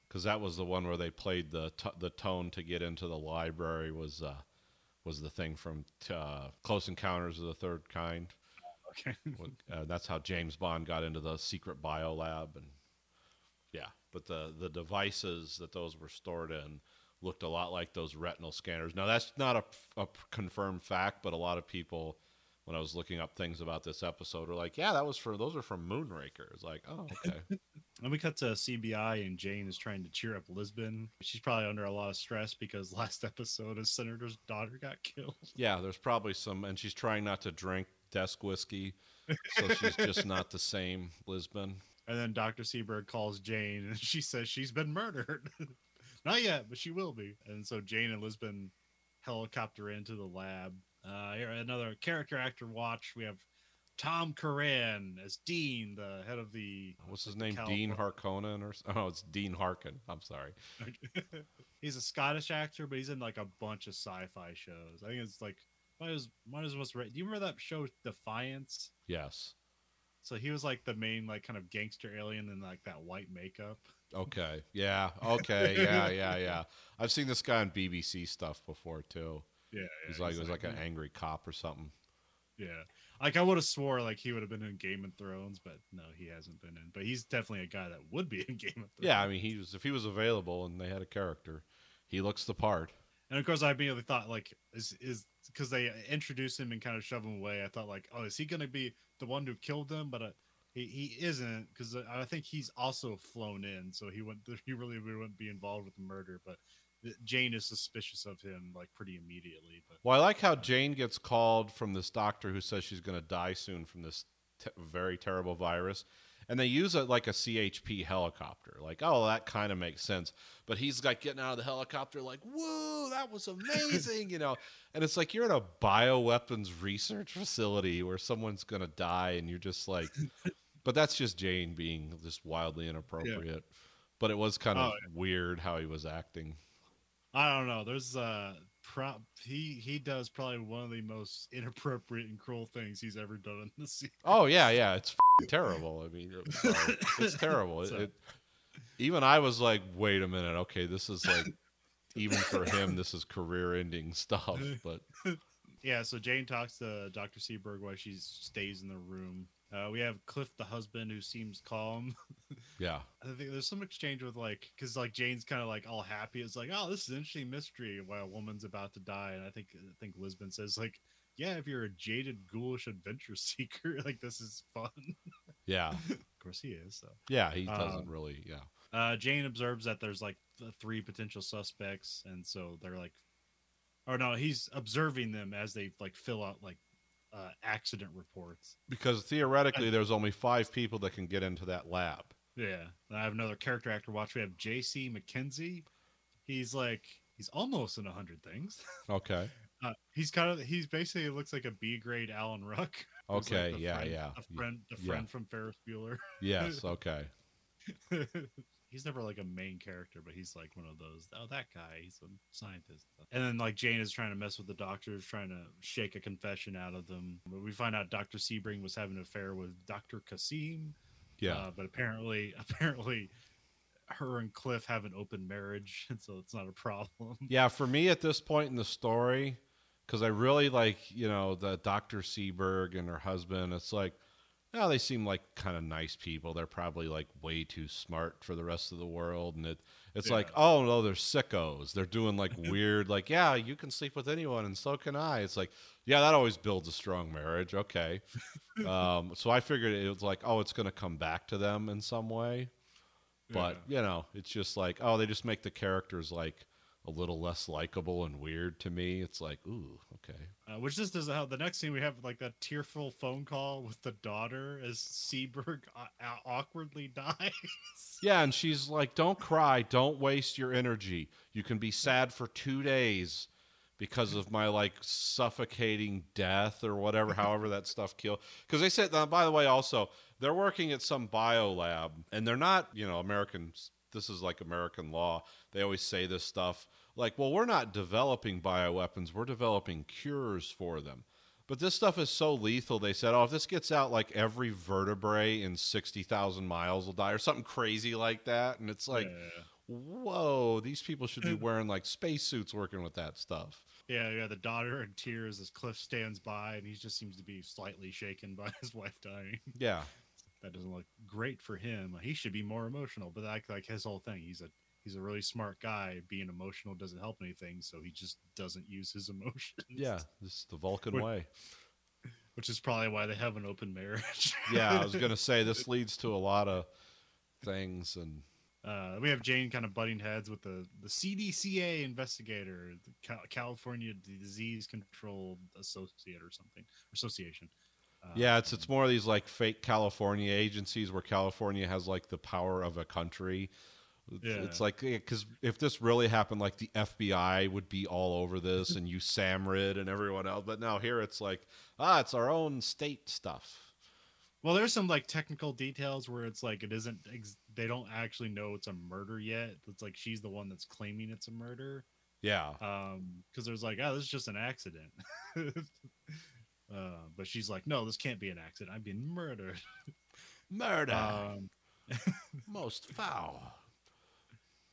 Because that was the one where they played the t- the tone to get into the library was uh, was the thing from t- uh, Close Encounters of the Third Kind. Okay. Uh, that's how James Bond got into the secret bio lab, and yeah, but the the devices that those were stored in looked a lot like those retinal scanners. Now that's not a, a confirmed fact, but a lot of people, when I was looking up things about this episode, were like, "Yeah, that was for those are from Moonraker." It's like, oh, okay, And we cut to CBI, and Jane is trying to cheer up Lisbon. She's probably under a lot of stress because last episode, a senator's daughter got killed. yeah. There's probably some, and she's trying not to drink desk whiskey, so she's just not the same Lisbon. And then Dr. Seberg calls Jane, and she says she's been murdered. Not yet, but she will be. And so Jane and Lisbon helicopter into the lab. Uh, here, another character actor watch. We have Tony Curran as Dean, the head of the. What's his name? Dean Harkonnen, or oh, it's Dean Harkin. I'm sorry. he's a Scottish actor, but he's in like a bunch of sci-fi shows. I think it's like might as might as well. Do you remember that show Defiance? Yes. So he was like the main like kind of gangster alien in like that white makeup. Okay. Yeah. Okay. Yeah. Yeah. Yeah. I've seen this guy on BBC stuff before too. Yeah, He's like, he was like an angry cop or something. Yeah, like I would have swore like he would have been in Game of Thrones, but no, he hasn't been in. But he's definitely a guy that would be in Game of Thrones. Yeah. I mean, he was if he was available and they had a character, he looks the part. and of course I immediately thought like is is because they introduced him and kind of shove him away. I thought like, oh, is he going to be the one who killed them? But uh, he he isn't because uh, I think he's also flown in, so he wouldn't he really wouldn't be involved with the murder. But uh, Jane is suspicious of him like pretty immediately. But Well, I like how uh, Jane gets called from this doctor who says she's going to die soon from this te- very terrible virus. And they use it like a CHP helicopter. Like, oh, that kind of makes sense. But he's like getting out of the helicopter, like, whoa, that was amazing, you know. And it's like you're in a bioweapons research facility where someone's going to die, and you're just like, but that's just Jane being just wildly inappropriate. Yeah. But it was kind of Oh, weird how he was acting. I don't know. There's uh pro- he he does probably one of the most inappropriate and cruel things he's ever done in the series. Oh yeah, yeah, it's terrible. I mean, it's terrible. It, So- it, even I was like, wait a minute, okay, this is like, even for him, this is career-ending stuff. But Yeah, so Jane talks to Dr. Seaberg while she stays in the room. Uh, we have Cliff, the husband, who seems calm. yeah, I think there's some exchange with like, because like Jane's kind of like all happy. It's like, oh, this is an interesting mystery why a woman's about to die. And I think I think Lisbon says like, yeah, if you're a jaded, ghoulish adventure seeker, like this is fun. yeah, of course he is. So yeah. He doesn't Um, really. Yeah, uh, Jane observes that there's like th- three potential suspects, and so they're like, or no, he's observing them as they like fill out like uh, accident reports. because theoretically, there's only five people that can get into that lab. Yeah. And I have another character actor watch. We have J.C. MacKenzie. He's like he's almost in a hundred things. Okay, Uh, he's kind of he's basically looks like a B grade Alan Ruck. who's, like, okay, yeah, friend- yeah, The friend, the Yeah. friend from Ferris Bueller. yes, okay, he's never like a main character, but he's like one of those. Oh, that guy, he's a scientist. And then like Jane is trying to mess with the doctors, trying to shake a confession out of them. But we find out Doctor Sebring was having an affair with Doctor Kasim. yeah. Uh, but apparently, apparently, her and Cliff have an open marriage, and so it's not a problem. Yeah, for me at this point in the story, because I really like, you know, the Dr. Seaberg and her husband. It's like, yeah, they seem like kind of nice people. They're probably like way too smart for the rest of the world. And it, it's like, oh no, they're sickos. They're doing like weird, like, yeah, you can sleep with anyone, and so can I. It's like, yeah, that always builds a strong marriage. Okay. um, so I figured it was like, oh, it's going to come back to them in some way but you know it's just like oh they just make the characters like a little less likable and weird to me. It's like ooh okay. Uh, which just doesn't help. The next scene we have like that tearful phone call with the daughter as Seaberg uh, uh, awkwardly dies. yeah and she's like don't cry. Don't waste your energy. You can be sad for two days because of my like suffocating death or whatever however that stuff kill because they said uh, by the way also they're working at some bio lab and they're not you know americans this is like american law. They always say this stuff like well we're not developing bioweapons we're developing cures for them but this stuff is so lethal they said oh if this gets out like every vertebrae in 60,000 miles will die or something crazy like that and it's like yeah. whoa these people should be wearing like spacesuits working with that stuff yeah, yeah, the daughter in tears as Cliff stands by, and he just seems to be slightly shaken by his wife dying. yeah that doesn't look great for him. He should be more emotional, but like like his whole thing, he's a he's a really smart guy. Being emotional doesn't help anything, so he just doesn't use his emotions. yeah this is the vulcan What- way which is probably why they have an open marriage. yeah i was gonna say this leads to a lot of things and Uh, we have Jane kind of butting heads with the, the CDCA investigator, the Cal- California Disease Control Associate or something association. Uh, yeah it's it's more of these like fake california agencies where california has like the power of a country Yeah. it's like because if this really happened like the fbi would be all over this and USAMRIID and everyone else but now here it's like ah it's our own state stuff Well, there's some like technical details where it's like it isn't. Ex- they don't actually know it's a murder yet. It's like she's the one that's claiming it's a murder. yeah Um, because there's like, oh, this is just an accident. uh, but she's like, no, this can't be an accident. I'm being murdered. murder Um, most foul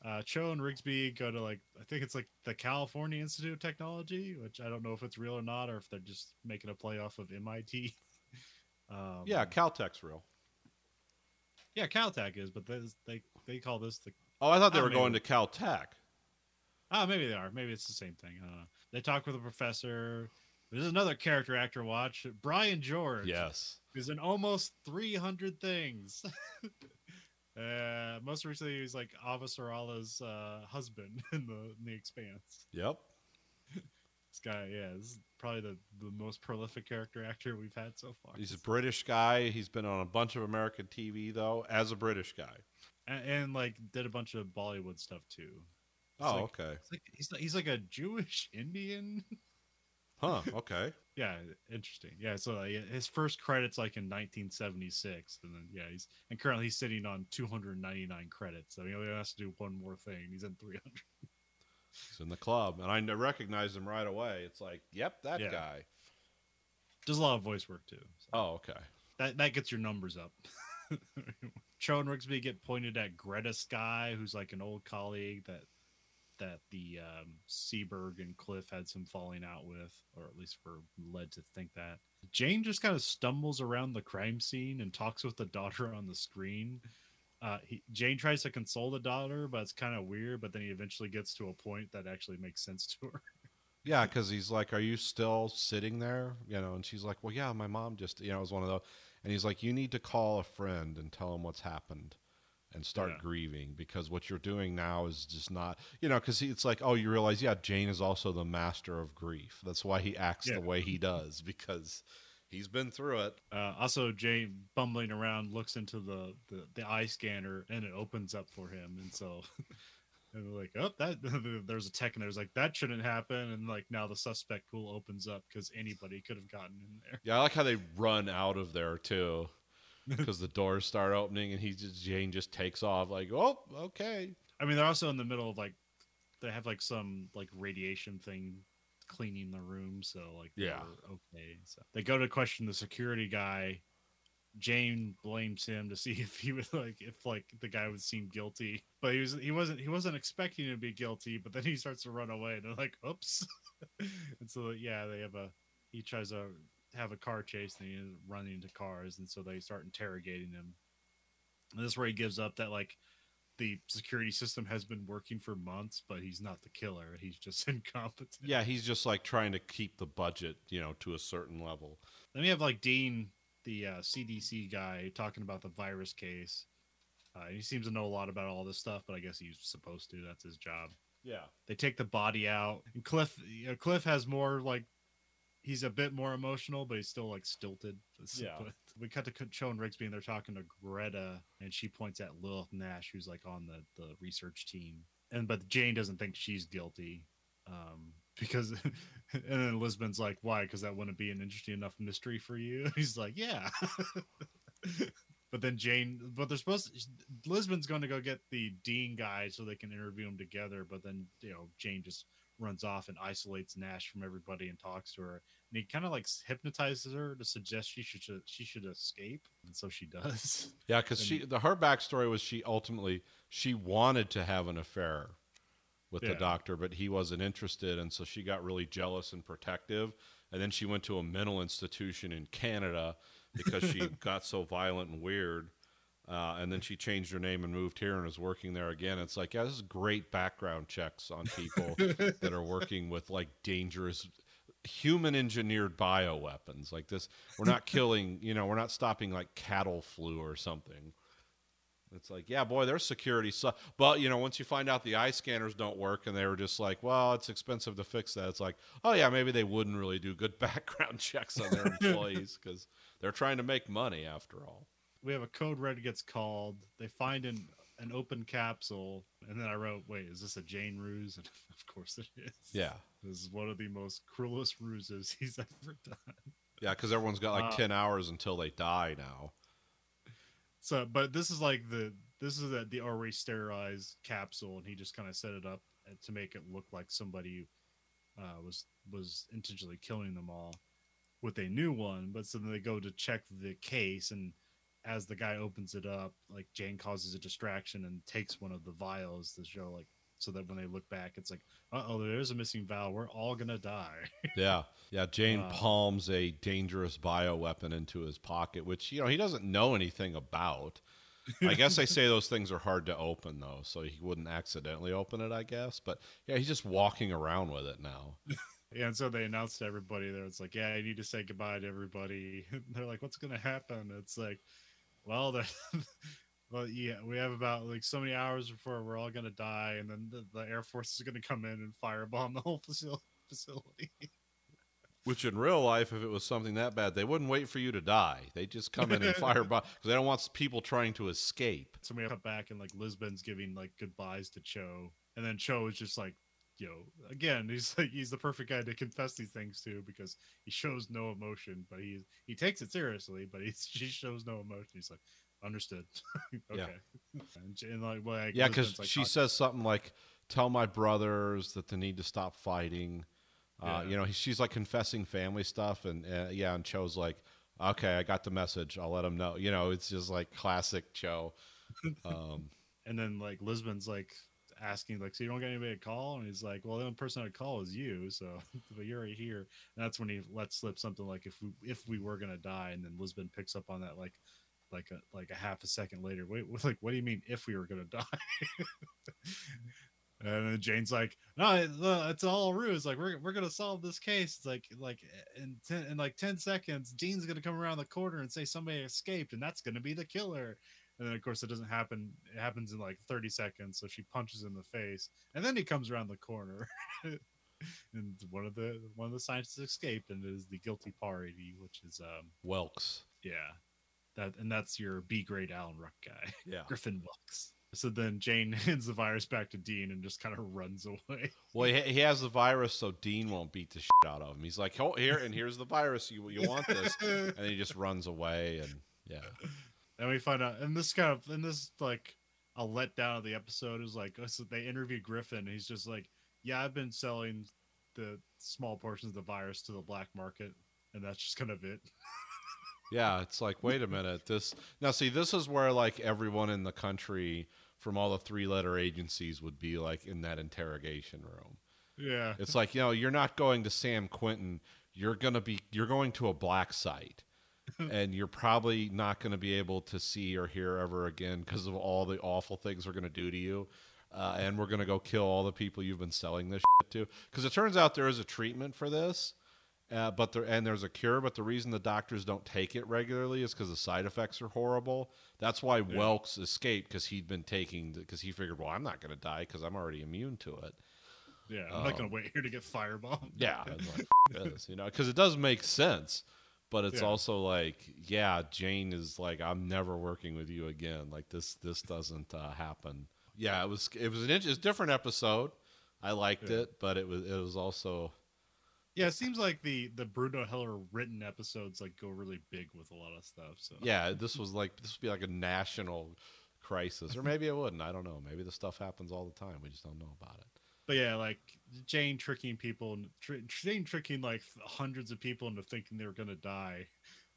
uh, Cho and Rigsby go to like I think it's like the California Institute of Technology, which I don't know if it's real or not, or if they're just making a play off of MIT. um, yeah caltech's real yeah, Caltech is, but they they they call this the oh i thought they Oh, were going to caltech oh maybe they are maybe it's the same thing. I don't know. They talk with a professor. There's another character actor watch Brian George. yes who's in almost 300 things. Uh, most recently, he was like Allah's uh, husband in the in the Expanse. Yep. This guy, yeah, this is probably the, the most prolific character actor we've had so far. He's a British guy. He's been on a bunch of American TV though, as a British guy. and, and like did a bunch of Bollywood stuff too. It's Oh, like- okay. It's like he's he's like a Jewish Indian. Huh. Okay. Yeah, interesting. Yeah, so uh, like, his first credits like in 1976, and then yeah, he's and currently he's sitting on 299 credits. So he only has to do one more thing. He's in 300. He's in the club, and I recognized him right away. It's like, yep, that Yeah. guy. Does a lot of voice work too. So Oh, okay. that that gets your numbers up. Cho and Rigsby get pointed at Greta Sky, who's like an old colleague that that the um, Seaberg and Cliff had some falling out with, or at least were led to think that. Jane just kind of stumbles around the crime scene and talks with the daughter on the screen. Uh, he, Jane tries to console the daughter, but it's kind of weird. But then he eventually gets to a point that actually makes sense to her. Yeah, because he's like, "Are you still sitting there?" You know, and she's like, "Well, yeah, my mom just, you know, it was one of those." And he's like, "You need to call a friend and tell him what's happened, and start Yeah. grieving because what you're doing now is just not, you know, because it's like, oh, you realize, yeah, Jane is also the master of grief. That's why he acts Yeah. the way he does because he's been through it. Uh, also, Jane bumbling around looks into the, the, the eye scanner and it opens up for him. And so, and like, oh, that there's a tech and there's like, that shouldn't happen. And like now the suspect pool opens up because anybody could have gotten in there. Yeah, I like how they run out of there too, because the doors start opening and he just Jane just takes off like, oh, okay. I mean, they're also in the middle of like, they have like some like radiation thing cleaning the room. So like, Yeah. they're okay. So they go to question the security guy. Jane blames him to see if he was like if like the guy would seem guilty, but he was he wasn't he wasn't expecting to be guilty. But then he starts to run away, and they're like, "Oops!" and so yeah, they have a he tries to have a car chase, and he running into cars, and so they start interrogating him. And this is where he gives up that like the security system has been working for months, but he's not the killer. He's just incompetent. Yeah, he's just like trying to keep the budget, you know, to a certain level. Then we have like Dean, the uh, CDC guy, talking about the virus case. Uh, he seems to know a lot about all this stuff, but I guess he's supposed to. That's his job. Yeah. They take the body out, and Cliff. You know, Cliff has more like he's a bit more emotional, but he's still like stilted. Yeah. But we cut to Cho and Rigsby, and they're talking to Greta, and she points at Lilith Nash, who's like on the the research team, and but Jane doesn't think she's guilty. Um, because and then Lisbon's like, why? Because that wouldn't be an interesting enough mystery for you. He's like, yeah. but then Jane, but they're supposed to, Lisbon's going to go get the Dean guy so they can interview him together. But then, you know, Jane just runs off and isolates Nash from everybody and talks to her. And he kind of like hypnotizes her to suggest she should she should escape, and so she does. Yeah, because she the her backstory was she ultimately she wanted to have an affair with the doctor, but he wasn't interested, and so she got really jealous and protective. And then she went to a mental institution in Canada because she got so violent and weird. Uh, and then she changed her name and moved here and is working there again. It's like, yeah, this is great background checks on people that are working with like dangerous human engineered bioweapons. Like this we're not killing you know we're not stopping like cattle flu or something. It's like yeah boy their security su- but you know once you find out the eye scanners don't work and they were just like well it's expensive to fix that it's like oh yeah maybe they wouldn't really do good background checks on their employees because they're trying to make money after all we have a code red gets called. They find an an open capsule, and then I wrote, "Wait, is this a Jane ruse?" And of course it is. yeah This is one of the most cruelest ruses he's ever done. yeah because everyone's got like Wow. 10 hours until they die now So, but this is like the this is the, the already sterilized capsule, and he just kind of set it up uh, to make it look like somebody uh, was was intentionally killing them all with a new one. But so then they go to check the case, and as the guy opens it up, like Jane causes a distraction and takes one of the vials to show like so that when they look back, it's like, uh oh, there's a missing vial. We're all gonna die. Yeah, yeah. Jane Wow. palms a dangerous bioweapon into his pocket, which you know he doesn't know anything about. I guess they say those things are hard to open though, so he wouldn't accidentally open it. I guess, but yeah, he's just walking around with it now. Yeah, and so they announced to everybody there. It's like, yeah, I need to say goodbye to everybody. they're like, what's gonna happen? It's like, well, the well, yeah, we have about like so many hours before we're all gonna die, and then the, the Air Force is gonna come in and firebomb the whole facility. Which in real life, if it was something that bad, they wouldn't wait for you to die. They just come in and firebomb because they don't want people trying to escape. so we cut back, and like Lisbon's giving like goodbyes to Cho, and then Cho is just like, you know, again, he's he's the perfect guy to confess these things to because he shows no emotion, but he he takes it seriously, but he he shows no emotion. He's like, understood, okay, and, and like, well, like, Yeah, because like, she "Oh, says something like, "Tell my brothers that they need to stop fighting." Uh, Yeah. You know, he, she's like confessing family stuff, and uh, yeah, and Cho's like, "Okay, I got the message. I'll let him know." You know, it's just like classic Cho. Um, And then like Lisbon's like asking like, so you don't get anybody to call? And he's like, well, the only person I'd call is you. So, but you're right here. And that's when he lets slip something like, if we if we were gonna die, and then Lisbon picks up on that like like a like a half a second later. Wait, like what do you mean if we were gonna die? And then Jane's like, "No, it's all ruse. Like we're we're gonna solve this case. It's like like eh, in ten, in like ten seconds, Dean's gonna come around the corner and say somebody escaped, and that's gonna be the killer." And then of course it doesn't happen. It happens in like thirty seconds. So she punches him in the face, and then he comes around the corner, and one of the one of the scientists escaped, and it is the guilty party, which is um Welks. yeah, that and that's your B grade Alan Ruck guy. Yeah. Griffin Wilkes. So then Jane hands the virus back to Dean and just kind of runs away. Well, he, he has the virus, so Dean won't beat the shit out of him. He's like, "Oh, here and here's the virus. You you want this?" And he just runs away, and yeah, and we find out, and this kind of, and this like a letdown of the episode is like, so they interview Griffin. And he's just like, "Yeah, I've been selling the small portions of the virus to the black market, and that's just kind of it." yeah. It's like, wait a minute. This now, see, this is where like everyone in the country from all the three letter agencies would be like in that interrogation room. Yeah, It's like, you know, you're not going to San Quentin. You're gonna be. You're going to a black site. and you're probably not going to be able to see or hear ever again because of all the awful things we're going to do to you. Uh, and we're going to go kill all the people you've been selling this shit to. Because it turns out there is a treatment for this, uh, but there and there's a cure. But the reason the doctors don't take it regularly is because the side effects are horrible. That's why Welks escaped because he'd been taking because he figured, well, I'm not going to die because I'm already immune to it. yeah. I'm not Um, gonna wait here to get firebombed. Yeah, like, this, you know, because it does make sense, but it's Yeah. also like, yeah, Jane is like, I'm never working with you again. Like this, this doesn't uh, happen. Yeah, it was, it was an it's a different episode. I liked Yeah. it, but it was, it was also, Yeah, it seems like the the Bruno Heller written episodes like go really big with a lot of stuff. So yeah, this was like, this would be like a national crisis, or maybe it wouldn't. I don't know. Maybe the stuff happens all the time. We just don't know about it. But yeah, like Jane tricking people, tr- Jane tricking like hundreds of people into thinking they were gonna die,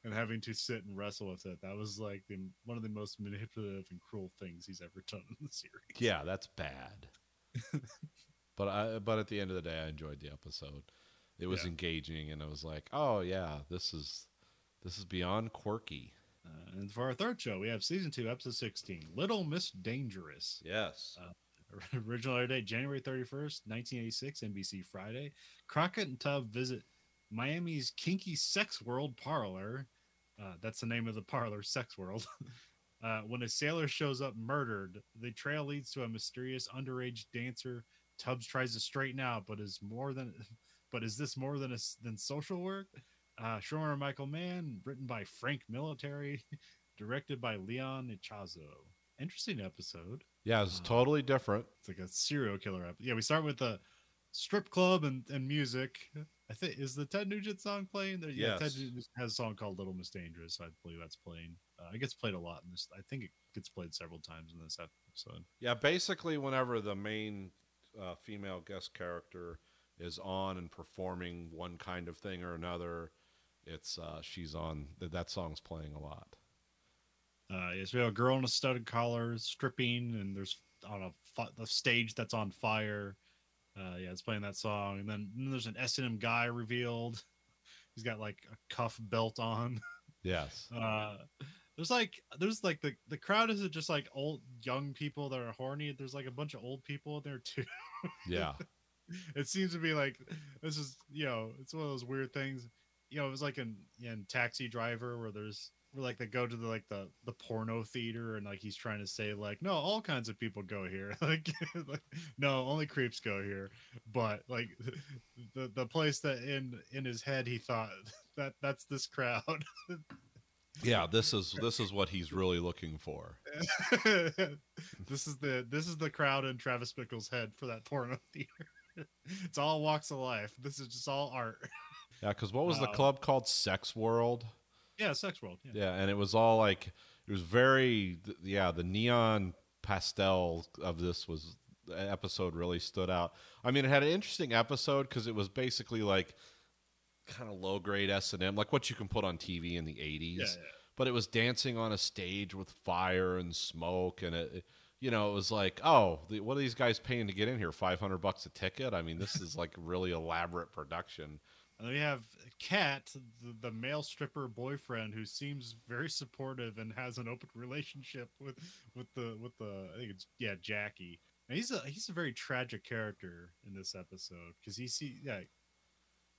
and having to sit and wrestle with it. That was like the one of the most manipulative and cruel things he's ever done in the series. Yeah, that's bad. but I but at the end of the day, I enjoyed the episode. It was Yeah. engaging, and I was like, oh yeah, this is this is beyond quirky. Uh, and for our third show, we have season two, episode sixteen, Little Miss Dangerous. Yes. Original air date January 31st, 1986, NBC Friday. Crockett and Tubb visit Miami's Kinky Sex World Parlor. Uh, that's the name of the parlor, Sex World. uh, when a sailor shows up murdered, the trail leads to a mysterious underage dancer. Tubbs tries to straighten out, but is more than, but is this more than a, than social work? Uh, showrunner Michael Mann, written by Frank Military, directed by Leon Ichazo. Interesting episode. yeah, it's uh, totally different. It's like a serial killer episode. Yeah, we start with the strip club and, and music. I think is the Ted Nugent song playing there. Yeah, Ted Nugent has a song called "Little Miss Dangerous." I believe that's playing. Uh, it gets played a lot in this. I think it gets played several times in this episode. Yeah, basically, whenever the main uh, female guest character is on and performing one kind of thing or another, it's uh, she's on. That that song's playing a lot. Uh, yes, we have a girl in a studded collar stripping, and there's on a, fi- a stage that's on fire. Uh, yeah, it's playing that song, and then, then there's an S and M guy revealed. He's got like a cuff belt on. Yes. uh there's like there's like the the crowd isn't just like old young people that are horny there's like a bunch of old people in there too Yeah. it seems to be like this is you know it's one of those weird things you know it was like in in taxi driver where there's where like they go to the like the the porno theater and like he's trying to say like no all kinds of people go here. Like, like no only creeps go here. But like the the place that in in his head he thought that that's this crowd. Yeah, this is this is what he's really looking for. this is the this is the crowd in Travis Bickle's head for that porno theater. It's all walks of life. This is just all art. Yeah, because what was the club called? Sex World. Yeah sex world yeah, Yeah, and it was all like it was very yeah. The neon pastel of this was episode really stood out. I mean, it had an interesting episode because it was basically like kind of low grade S and M, like what you can put on TV in the eighties. Yeah, yeah. But it was dancing on a stage with fire and smoke, and it, you know, it was like, oh, the, what are these guys paying to get in here? Five hundred bucks a ticket. I mean, this is like really elaborate production. And then we have Kat, the, the male stripper boyfriend, who seems very supportive and has an open relationship with with the with the I think it's yeah Jackie. And he's a he's a very tragic character in this episode because he see yeah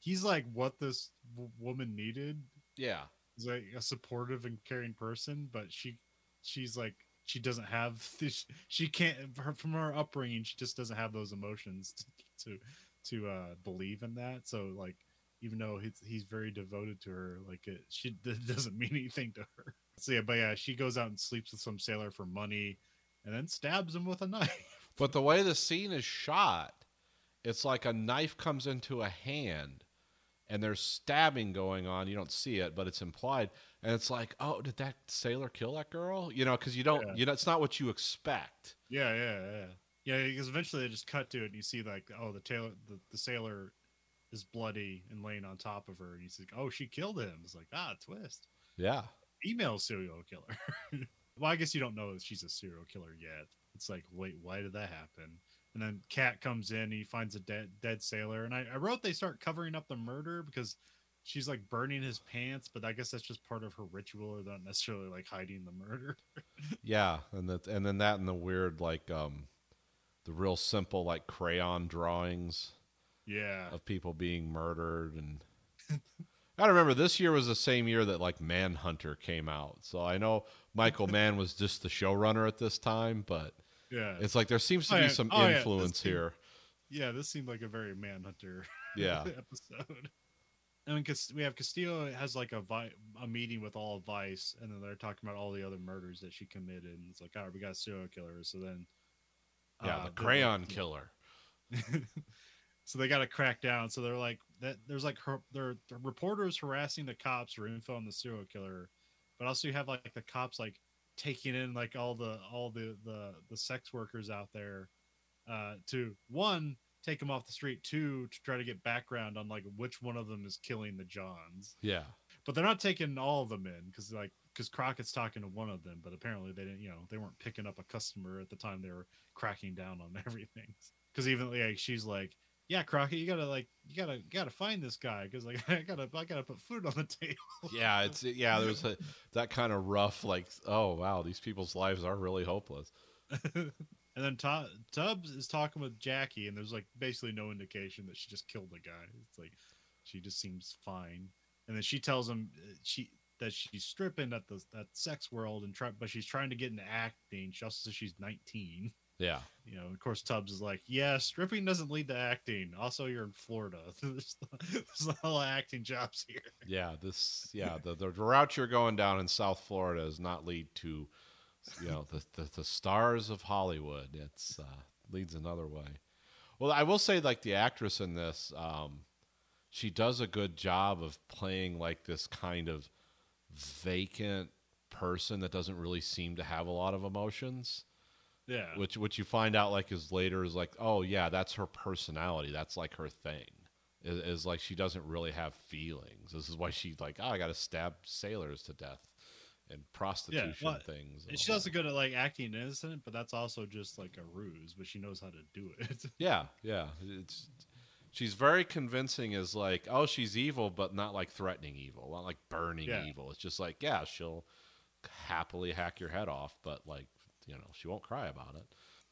he's like what this w- woman needed. Yeah, He's like a supportive and caring person, but she she's like she doesn't have this. She can't her, from her upbringing. She just doesn't have those emotions to to, to uh, believe in that. So like even though he's he's very devoted to her, like it she doesn't mean anything to her. So yeah, but yeah, she goes out and sleeps with some sailor for money, and then stabs him with a knife. But the way the scene is shot, it's like a knife comes into a hand and there's stabbing going on. You don't see it, but it's implied. And it's like, oh, did that sailor kill that girl? You know, because you don't, Yeah. you know, it's not what you expect. Yeah, yeah, yeah, yeah. Because eventually they just cut to it, and you see like, oh, the tailor, the, the sailor is bloody and laying on top of her, and he's like, oh, she killed him. It's like, ah, twist, Yeah. female serial killer. well, I guess you don't know that she's a serial killer yet. It's like, wait, why did that happen? And then Cat comes in, and he finds a dead dead sailor, and I, I wrote they start covering up the murder because she's like burning his pants, but I guess that's just part of her ritual, or not necessarily like hiding the murder. Yeah. And that, and then that and the weird, like, um, the real simple, like, crayon drawings yeah, of people being murdered. And I remember this year was the same year that, like, Manhunter came out. So I know Michael Mann was just the showrunner at this time, but. yeah. It's like there seems to Oh, be yeah. some Oh, yeah. influence seemed- here. Yeah, this seemed like a very Manhunter Yeah. episode. I mean, because we have Castillo has like a vi- a meeting with all of Vice, and then they're talking about all the other murders that she committed, and it's like, all right, we got a serial killer. So then, Yeah, uh, the crayon like- killer. So they got to crack down. So they're like that. There's like her, there the reporters harassing the cops for info on the serial killer, but also you have like the cops like taking in like all the all the the the sex workers out there uh to one take them off the street two to try to get background on like which one of them is killing the johns Yeah. but they're not taking all of them in because like because crockett's talking to one of them but apparently they didn't you know they weren't picking up a customer at the time they were cracking down on everything because even like she's like yeah crockett you gotta like you gotta you gotta find this guy because like i gotta i gotta put food on the table Yeah, it's yeah, there's a, that kind of rough like oh wow, these people's lives are really hopeless. and then Tu- Tubbs is talking with Jackie, and there's like basically no indication that she just killed the guy. It's like she just seems fine. And then she tells him uh, she that she's stripping at the at sex world and try, but she's trying to get into acting. She also says she's 19. Yeah. You know, of course, Tubbs is like, yeah, stripping doesn't lead to acting. Also, you're in Florida. there's, there's a lot of acting jobs here. Yeah, this yeah, the the route you're going down in South Florida does not lead to you know, the the, the stars of Hollywood. It's uh leads another way. Well, I will say like the actress in this um she does a good job of playing like this kind of vacant person that doesn't really seem to have a lot of emotions. Yeah. which which you find out like is later is like oh yeah that's her personality that's like her thing is, is like she doesn't really have feelings this is why she like oh i gotta stab sailors to death and prostitution well, things And she's also good at like acting innocent, but that's also just like a ruse, but she knows how to do it. yeah yeah it's she's very convincing as like oh she's evil but not like threatening evil not like burning Yeah. evil it's just like yeah she'll happily hack your head off but like you know she won't cry about it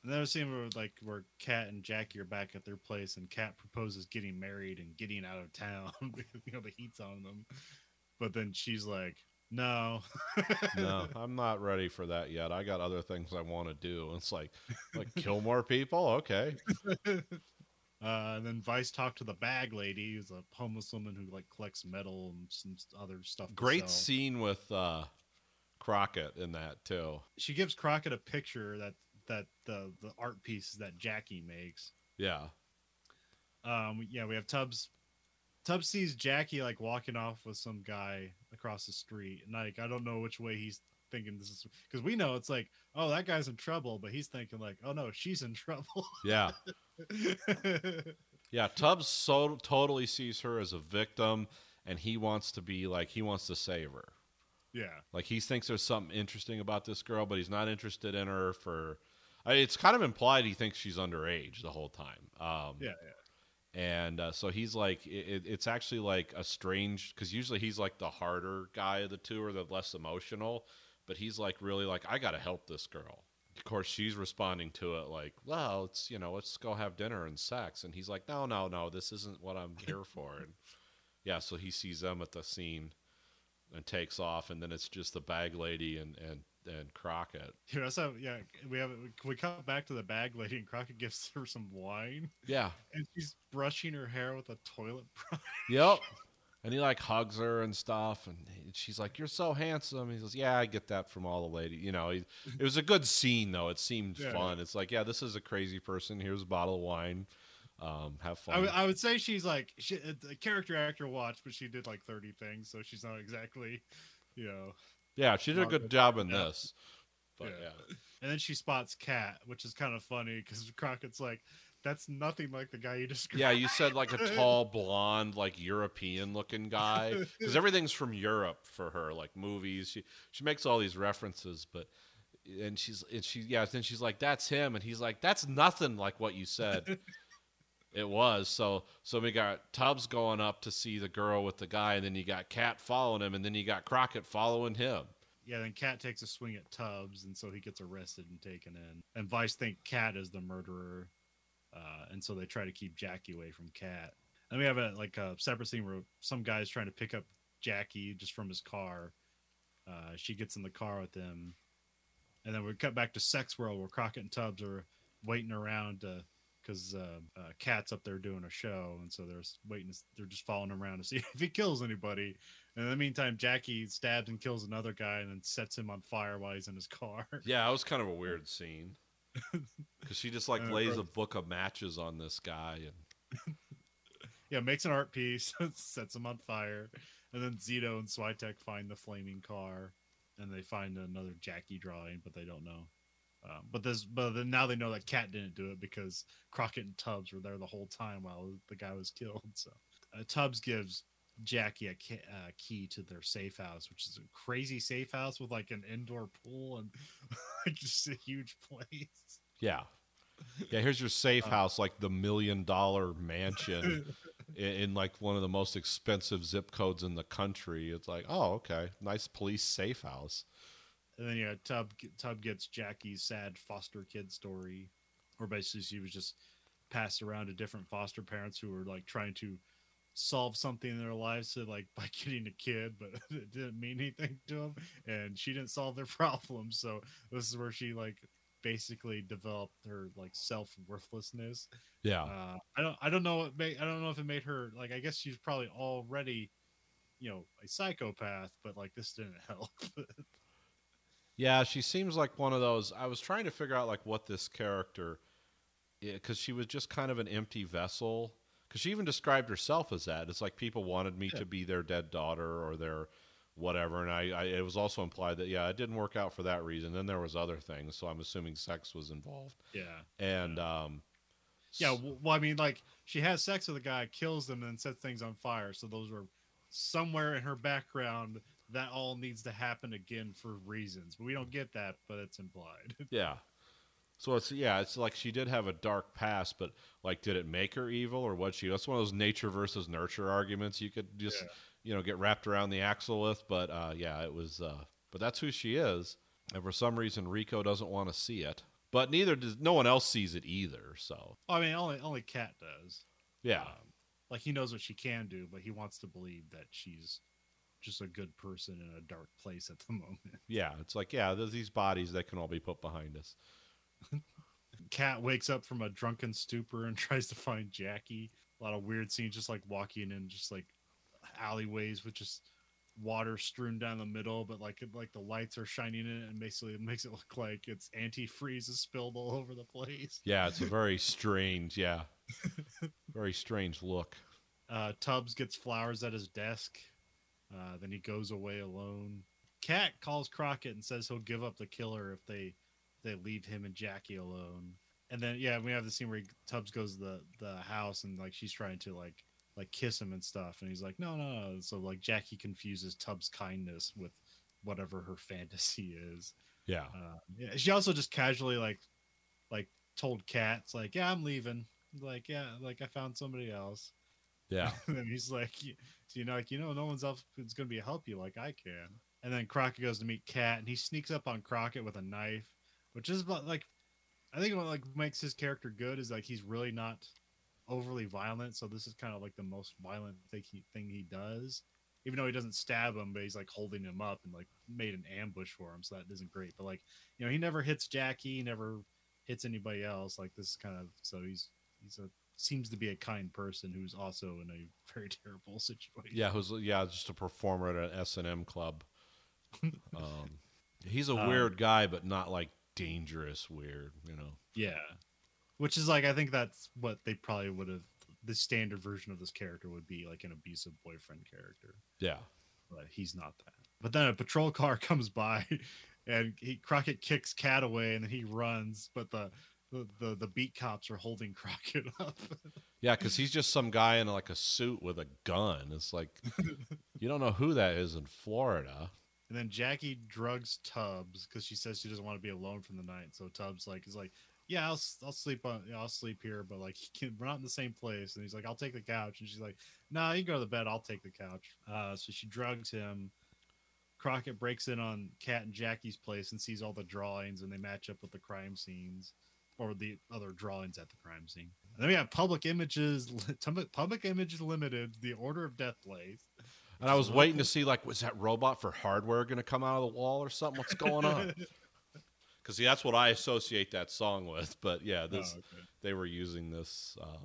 And then I've seen where like where Kat and Jackie are back at their place, and Kat proposes getting married and getting out of town. because, you know, the heat's on them. But then she's like, No. no, I'm not ready for that yet. I got other things I want to do. It's like, like kill more people. Okay. Uh, and then Vice talked to the bag lady, who's a homeless woman who like collects metal and some other stuff. Great scene with uh, Crockett in that too. She gives Crockett a picture that that the the art piece that Jackie makes. Yeah. Um, yeah, we have Tubbs. Tubbs sees Jackie like walking off with some guy across the street, and like I don't know which way he's thinking this is because we know it's like, oh, that guy's in trouble, but he's thinking like, oh no, she's in trouble. Yeah. Yeah. Tubbs so totally sees her as a victim, and he wants to be like he wants to save her. Yeah, Like he thinks there's something interesting about this girl, but he's not interested in her for. I it's kind of implied he thinks she's underage the whole time. Um, yeah, yeah. and uh, so he's like, it, it's actually like a strange because usually he's like the harder guy of the two or the less emotional, but he's like really like I got to help this girl. Of course, she's responding to it like, well, it's you know, let's go have dinner and sex, and he's like, no, no, no, this isn't what I'm here for, and yeah, so he sees them at the scene and takes off, and then it's just the bag lady and and and Crockett. How, yeah, we have we come back to the bag lady and Crockett gives her some wine Yeah, and she's brushing her hair with a toilet brush. Yep. And he like hugs her and stuff, and he- she's like, "You're so handsome." He says, "Yeah, I get that from all the ladies." You know, he, it was a good scene though. It seemed Yeah. fun. It's like, yeah, this is a crazy person. Here's a bottle of wine. Um, have fun. I would- say she's like she, a character actor watch, but she did like thirty things, so she's not exactly, you know. yeah, she did a good job in yeah. this. But Yeah. yeah, And then she spots Cat, which is kind of funny because Crockett's like, "That's nothing like the guy you described." yeah, you said like a tall, blonde, like European looking guy because everything's from Europe for her, like movies. She she makes all these references, but and she's and she yeah, then she's like, "That's him," and he's like, "That's nothing like what you said." It was so. So we got Tubbs going up to see the girl with the guy, and then you got Cat following him, and then you got Crockett following him. Yeah, then Cat takes a swing at Tubbs, and so he gets arrested and taken in. And Vice think Cat is the murderer, uh, and so they try to keep Jackie away from Cat. And we have a like a separate scene where some guy's trying to pick up Jackie just from his car. Uh, she gets in the car with him, and then we cut back to Sex World where Crockett and Tubbs are waiting around because uh, uh, Cat's up there doing a show, and so they're waiting. They're just following him around to see if he kills anybody. And in the meantime, Jackie stabs and kills another guy and then sets him on fire while he's in his car. Yeah, it was kind of a weird scene because she just like Uh, lays a book of matches on this guy, and yeah, makes an art piece, sets him on fire, and then Zito and Switek find the flaming car, and they find another Jackie drawing, but they don't know. Um, but this, but then now they know that Cat didn't do it because Crockett and Tubbs were there the whole time while the guy was killed. So uh, Tubbs gives Jackie a key, uh, key to their safe house, which is a crazy safe house with like an indoor pool and like just a huge place. yeah, yeah. Here's your safe Uh, house, like the million dollar mansion in, in like one of the most expensive zip codes in the country. It's like, oh, okay, nice police safe house. And then yeah, Tub Tub gets Jackie's sad foster kid story, where basically she was just passed around to different foster parents who were like trying to solve something in their lives to like by getting a kid, but it didn't mean anything to them, and she didn't solve their problems. So this is where she like basically developed her like self worthlessness. Yeah, Uh, I don't I don't know what made, I don't know if it made her like I guess she's probably already you know a psychopath, but like this didn't help. Yeah, she seems like one of those. I was trying to figure out like what this character, because she was just kind of an empty vessel. Because she even described herself as that. It's like people wanted me Yeah. to be their dead daughter or their whatever, and I, I. It was also implied that yeah, it didn't work out for that reason. Then there was other things, so I'm assuming sex was involved. yeah. And um, Yeah, well, I mean, like she has sex with a guy, kills them, and sets things on fire. So those were somewhere in her background. That all needs to happen again for reasons, but we don't get that. But it's implied. Yeah. So it's yeah, it's like she did have a dark past, but like, did it make her evil or what? She that's one of those nature versus nurture arguments you could just Yeah. you know get wrapped around the axle with. But uh, yeah, it was. Uh, but that's who she is, and for some reason Rico doesn't want to see it. But neither does no one else sees it either. So I mean, only only Cat does. yeah, Um, like he knows what she can do, but he wants to believe that she's just a good person in a dark place at the moment. Yeah, it's like yeah, there's these bodies that can all be put behind us. Cat wakes up from a drunken stupor and tries to find Jackie. A lot of weird scenes, just like walking in just like alleyways with just water strewn down the middle, but like like the lights are shining in it and basically it makes it look like it's antifreeze is spilled all over the place. Yeah, it's a very strange, yeah, very strange look. Uh, Tubbs gets flowers at his desk. Uh, then he goes away alone. Cat calls Crockett and says he'll give up the killer if they they leave him and Jackie alone. And then yeah, we have the scene where he, Tubbs goes to the the house and like she's trying to like like kiss him and stuff, and he's like, no, no, no. So like Jackie confuses Tubbs' kindness with whatever her fantasy is. Yeah, Uh, yeah, she also just casually like like told Cat, it's like, yeah, I'm leaving. Like yeah, like I found somebody else. Yeah, and then he's like, so you know, like you know, no one's else is going to be help you like I can. And then Crockett goes to meet Cat, and he sneaks up on Crockett with a knife, which is about, like, I think what like makes his character good is like he's really not overly violent. So this is kind of like the most violent thing he thing he does. Even though he doesn't stab him, but he's like holding him up and like made an ambush for him, so that isn't great. But like, you know, he never hits Jackie, he never hits anybody else. Like this is kind of so he's he's a seems to be a kind person who's also in a very terrible situation. yeah. Who's yeah, just a performer at an S and M club. Um, he's a Um, weird guy, but not like dangerous weird. You know. Yeah. Which is like I think that's what they probably would have the standard version of this character would be like an abusive boyfriend character. Yeah. But he's not that. But then a patrol car comes by and he Crockett kicks Cat away and then he runs, but the the, the, the beat cops are holding Crockett up. Yeah, because he's just some guy in like a suit with a gun. It's like you don't know who that is in Florida. And then Jackie drugs Tubbs because she says she doesn't want to be alone for the night. So Tubbs like is like, yeah, I'll I'll sleep on I'll sleep here, but like can, we're not in the same place. And he's like, I'll take the couch. And she's like, No, nah, you can go to the bed. I'll take the couch. Uh, so she drugs him. Crockett breaks in on Cat and Jackie's place and sees all the drawings, and they match up with the crime scenes or the other drawings at the crime scene. And then we have Public Images, Public Images Limited, The Order of Death plays. And I was waiting to see like, was that robot for hardware going to come out of the wall or something? What's going on? Because that's what I associate that song with. But yeah, this Oh, okay. they were using this uh,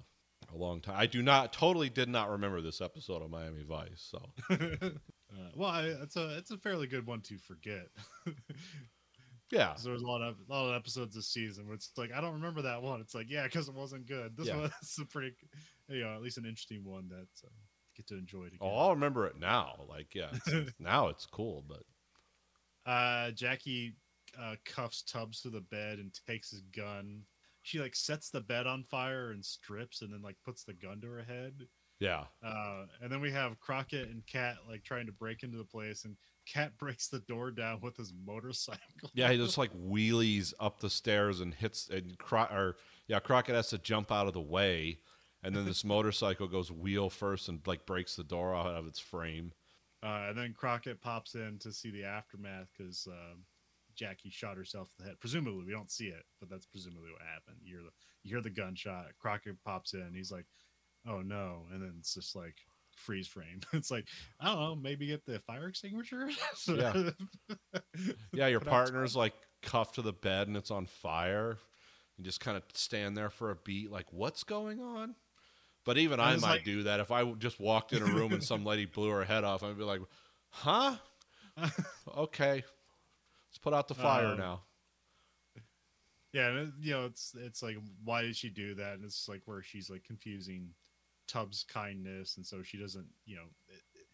a long time. I do not totally did not remember this episode of Miami Vice. So Uh, well, I, it's a it's a fairly good one to forget. Yeah, So there's a lot of a lot of episodes this season where it's like I don't remember that one. It's like yeah, because it wasn't good. This Yeah. one is a pretty, you know, at least an interesting one that uh, get to enjoy it again. oh, I'll remember it now. Like yeah, it's- now it's cool. But Uh, Jackie uh, cuffs Tubbs to the bed and takes his gun. She like sets the bed on fire and strips, and then like puts the gun to her head. yeah, Uh, and then we have Crockett and Cat like trying to break into the place, and Cat breaks the door down with his motorcycle. yeah, he just like wheelies up the stairs and hits and Cro- or yeah, Crockett has to jump out of the way. And then this motorcycle goes wheel first and like breaks the door out of its frame. Uh, and then Crockett pops in to see the aftermath because uh, Jackie shot herself in the head. Presumably, we don't see it, but that's presumably what happened. You hear the you hear the gunshot. Crockett pops in. He's like, "Oh no!" And then it's just like freeze frame. it's like I don't know, maybe get the fire extinguisher. Yeah. Yeah, your partner's like cuffed to the bed and it's on fire. You just kind of stand there for a beat, like, what's going on? But even And I might like- do that. If I just walked in a room and some lady blew her head off, I'd be like, huh? okay. Let's put out the fire Um, now. Yeah, and you know, it's it's like why did she do that? And it's like where she's like confusing Tubbs' kindness, and so she doesn't, you know, it, it-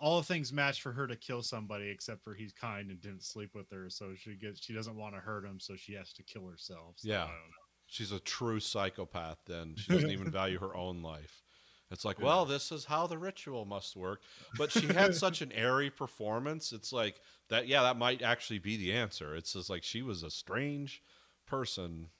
all things match for her to kill somebody except for he's kind and didn't sleep with her, so she gets she doesn't want to hurt him, so she has to kill herself. So, Yeah. I don't know. She's a true psychopath then. She doesn't even value her own life. It's like, well, this is how the ritual must work. But she had such an airy performance. It's like that, yeah, that might actually be the answer. It's just like she was a strange person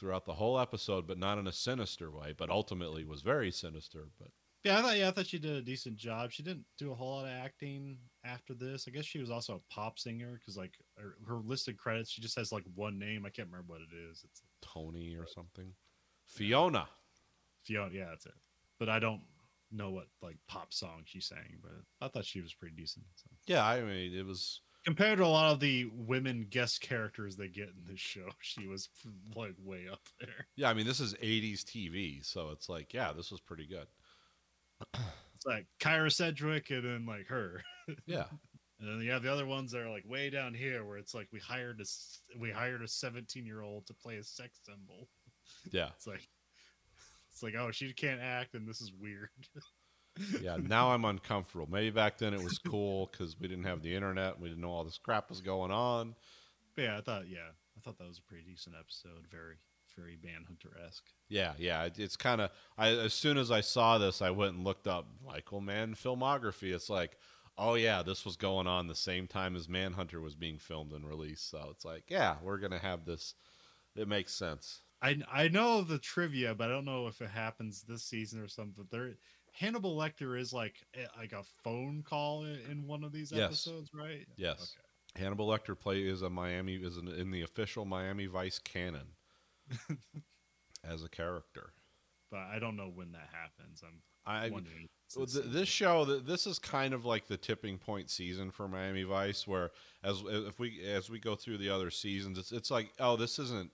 throughout the whole episode, but not in a sinister way, but ultimately was very sinister. But Yeah, I thought yeah, I thought she did a decent job. She didn't do a whole lot of acting after this. I guess she was also a pop singer because like her, her listed credits, she just has like one name. I can't remember what it is. It's Tony or something. Fiona. Fiona. Yeah, that's it. But I don't. know what like pop song she sang, but I thought she was pretty decent. So. Yeah, I mean, it was Compared to a lot of the women guest characters they get in this show, she was like way up there. yeah. I mean, this is '80s TV, so it's like, yeah, this was pretty good. It's like Kyra Sedgwick and then like her. Yeah, And then you have the other ones that are like way down here, where it's like we hired a we hired a seventeen year old to play a sex symbol. yeah, It's like it's like oh she can't act and this is weird. Yeah. Now I'm uncomfortable. Maybe back then it was cool because we didn't have the internet, and we didn't know all this crap was going on. But yeah, I thought yeah, I thought that was a pretty decent episode. Very very Manhunter esque. Yeah, yeah. It, it's kind of. I as soon as I saw this, I went and looked up Michael Mann filmography. It's like, oh yeah, this was going on the same time as Manhunter was being filmed and released. So it's like, yeah, we're gonna have this. It makes sense. I I know the trivia, but I don't know if it happens this season or something. But there, Hannibal Lecter is like a- like a phone call in, one of these Yes. episodes, right? Yes. Okay. Hannibal Lecter play is a Miami is in, in the official Miami Vice canon as a character. But I don't know when that happens. I'm I wondering. Well, th- this this show, th- this is kind of like the tipping point season for Miami Vice, where as if we as we go through the other seasons, it's it's like oh, this isn't.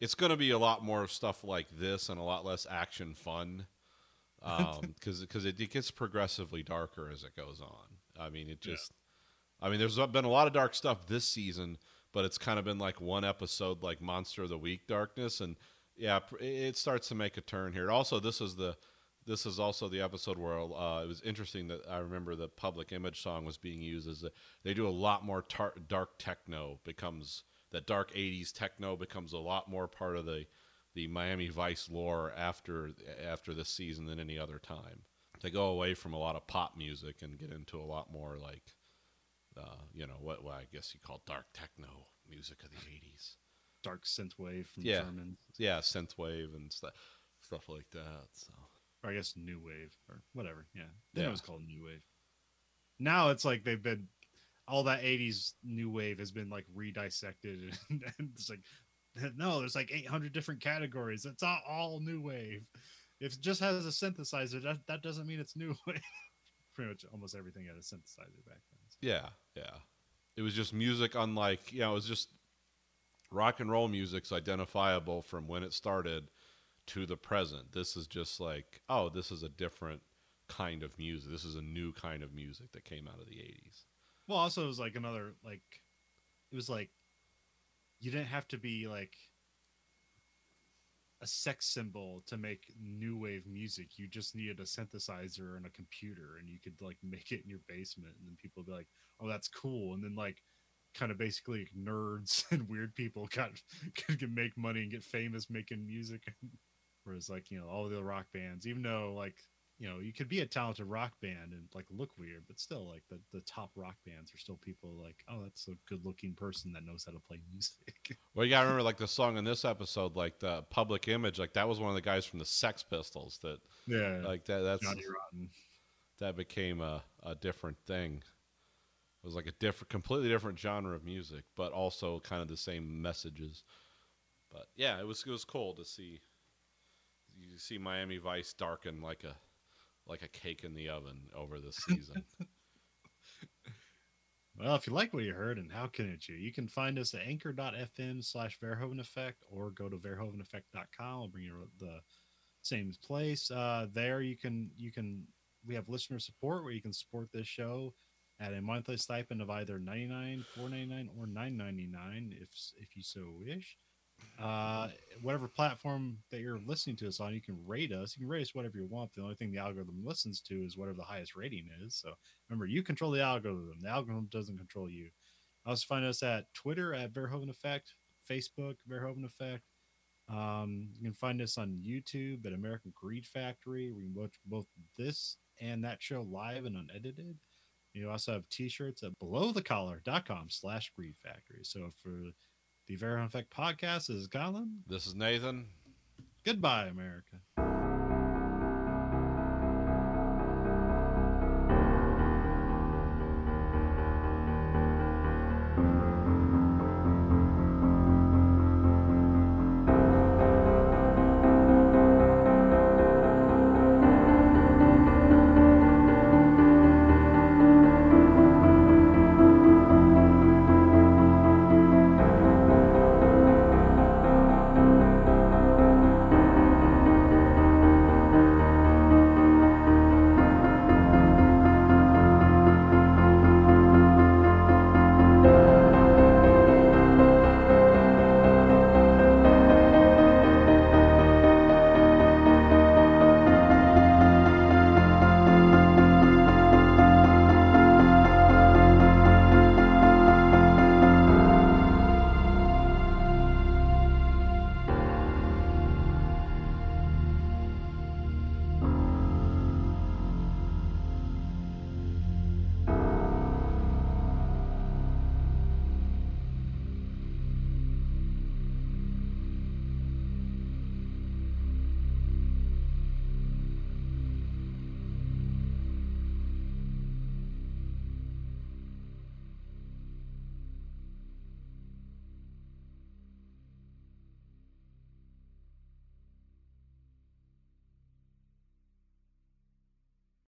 It's going to be a lot more stuff like this and a lot less action fun, because because it, it gets progressively darker as it goes on. I mean, it Yeah. just. I mean, there's been a lot of dark stuff this season, but it's kind of been like one episode, like Monster of the Week darkness, and yeah, it it starts to make a turn here. Also, this is the this is also the episode where uh, it was interesting that I remember the Public Image song was being used as a, they do a lot more tar- dark techno becomes that dark '80s techno becomes a lot more part of the the Miami Vice lore after after this season than any other time. They go away from a lot of pop music and get into a lot more like uh, you know what, what I guess you call dark techno music of the '80s. dark synthwave from Yeah. German, Yeah, synthwave and stuff stuff like that. So. or I guess new wave or whatever. Yeah, then Yeah. it was called new wave. Now it's like they've been all that '80s new wave has been like redissected, and, and it's like no, there's like 800 different categories. It's all, all new wave. If it just has a synthesizer, that that doesn't mean it's new wave. Pretty much almost everything had a synthesizer back then. so. Yeah, yeah. It was just music unlike, you know, it was just rock and roll music's identifiable from when it started to the present. This is just like, oh, this is a different kind of music. This is a new kind of music that came out of the 80s. Well, also it was like another like it was like you didn't have to be like a sex symbol to make new wave music. You just needed a synthesizer and a computer and you could like make it in your basement and then people would be like, "Oh, that's cool." And then like kind of basically nerds and weird people got could make money and get famous making music. Whereas like, you know, all the rock bands, even though like you know, you could be a talented rock band and like look weird, but still, like the, the top rock bands are still people like, oh, that's a good looking person that knows how to play music. Well, you got to remember, like, the song in this episode, like, the public image, like, that was one of the guys from the Sex Pistols that, yeah, like, that, that's, that became a, a different thing. It was like a different, completely different genre of music, but also kind of the same messages. But yeah, it was it was cool to see. You see Miami Vice darken like a like a cake in the oven over this season. Well, if you like what you heard, and how can it you? You can find us at anchor.fm slash Verhoeven Effect or go to verhoeveneffect.com. I'll bring you to the same place. Uh, there you can you can we have listener support where you can support this show at a monthly stipend of either 99 499 or 999 if if you so wish uh whatever platform that you're listening to us on you can rate us. You can rate us whatever you want. The only thing the algorithm listens to is whatever the highest rating is. So remember you control the algorithm. The algorithm doesn't control you. Also find us at twitter at verhoeven effect facebook verhoeven effect. Um, you can find us on youtube at american greed factory. We can watch both this and that show live and unedited. You also have t-shirts at belowthecollar.com slash greed factory. So for the Verhoeven Effect podcast this is Colin. this is Nathan. Goodbye, America.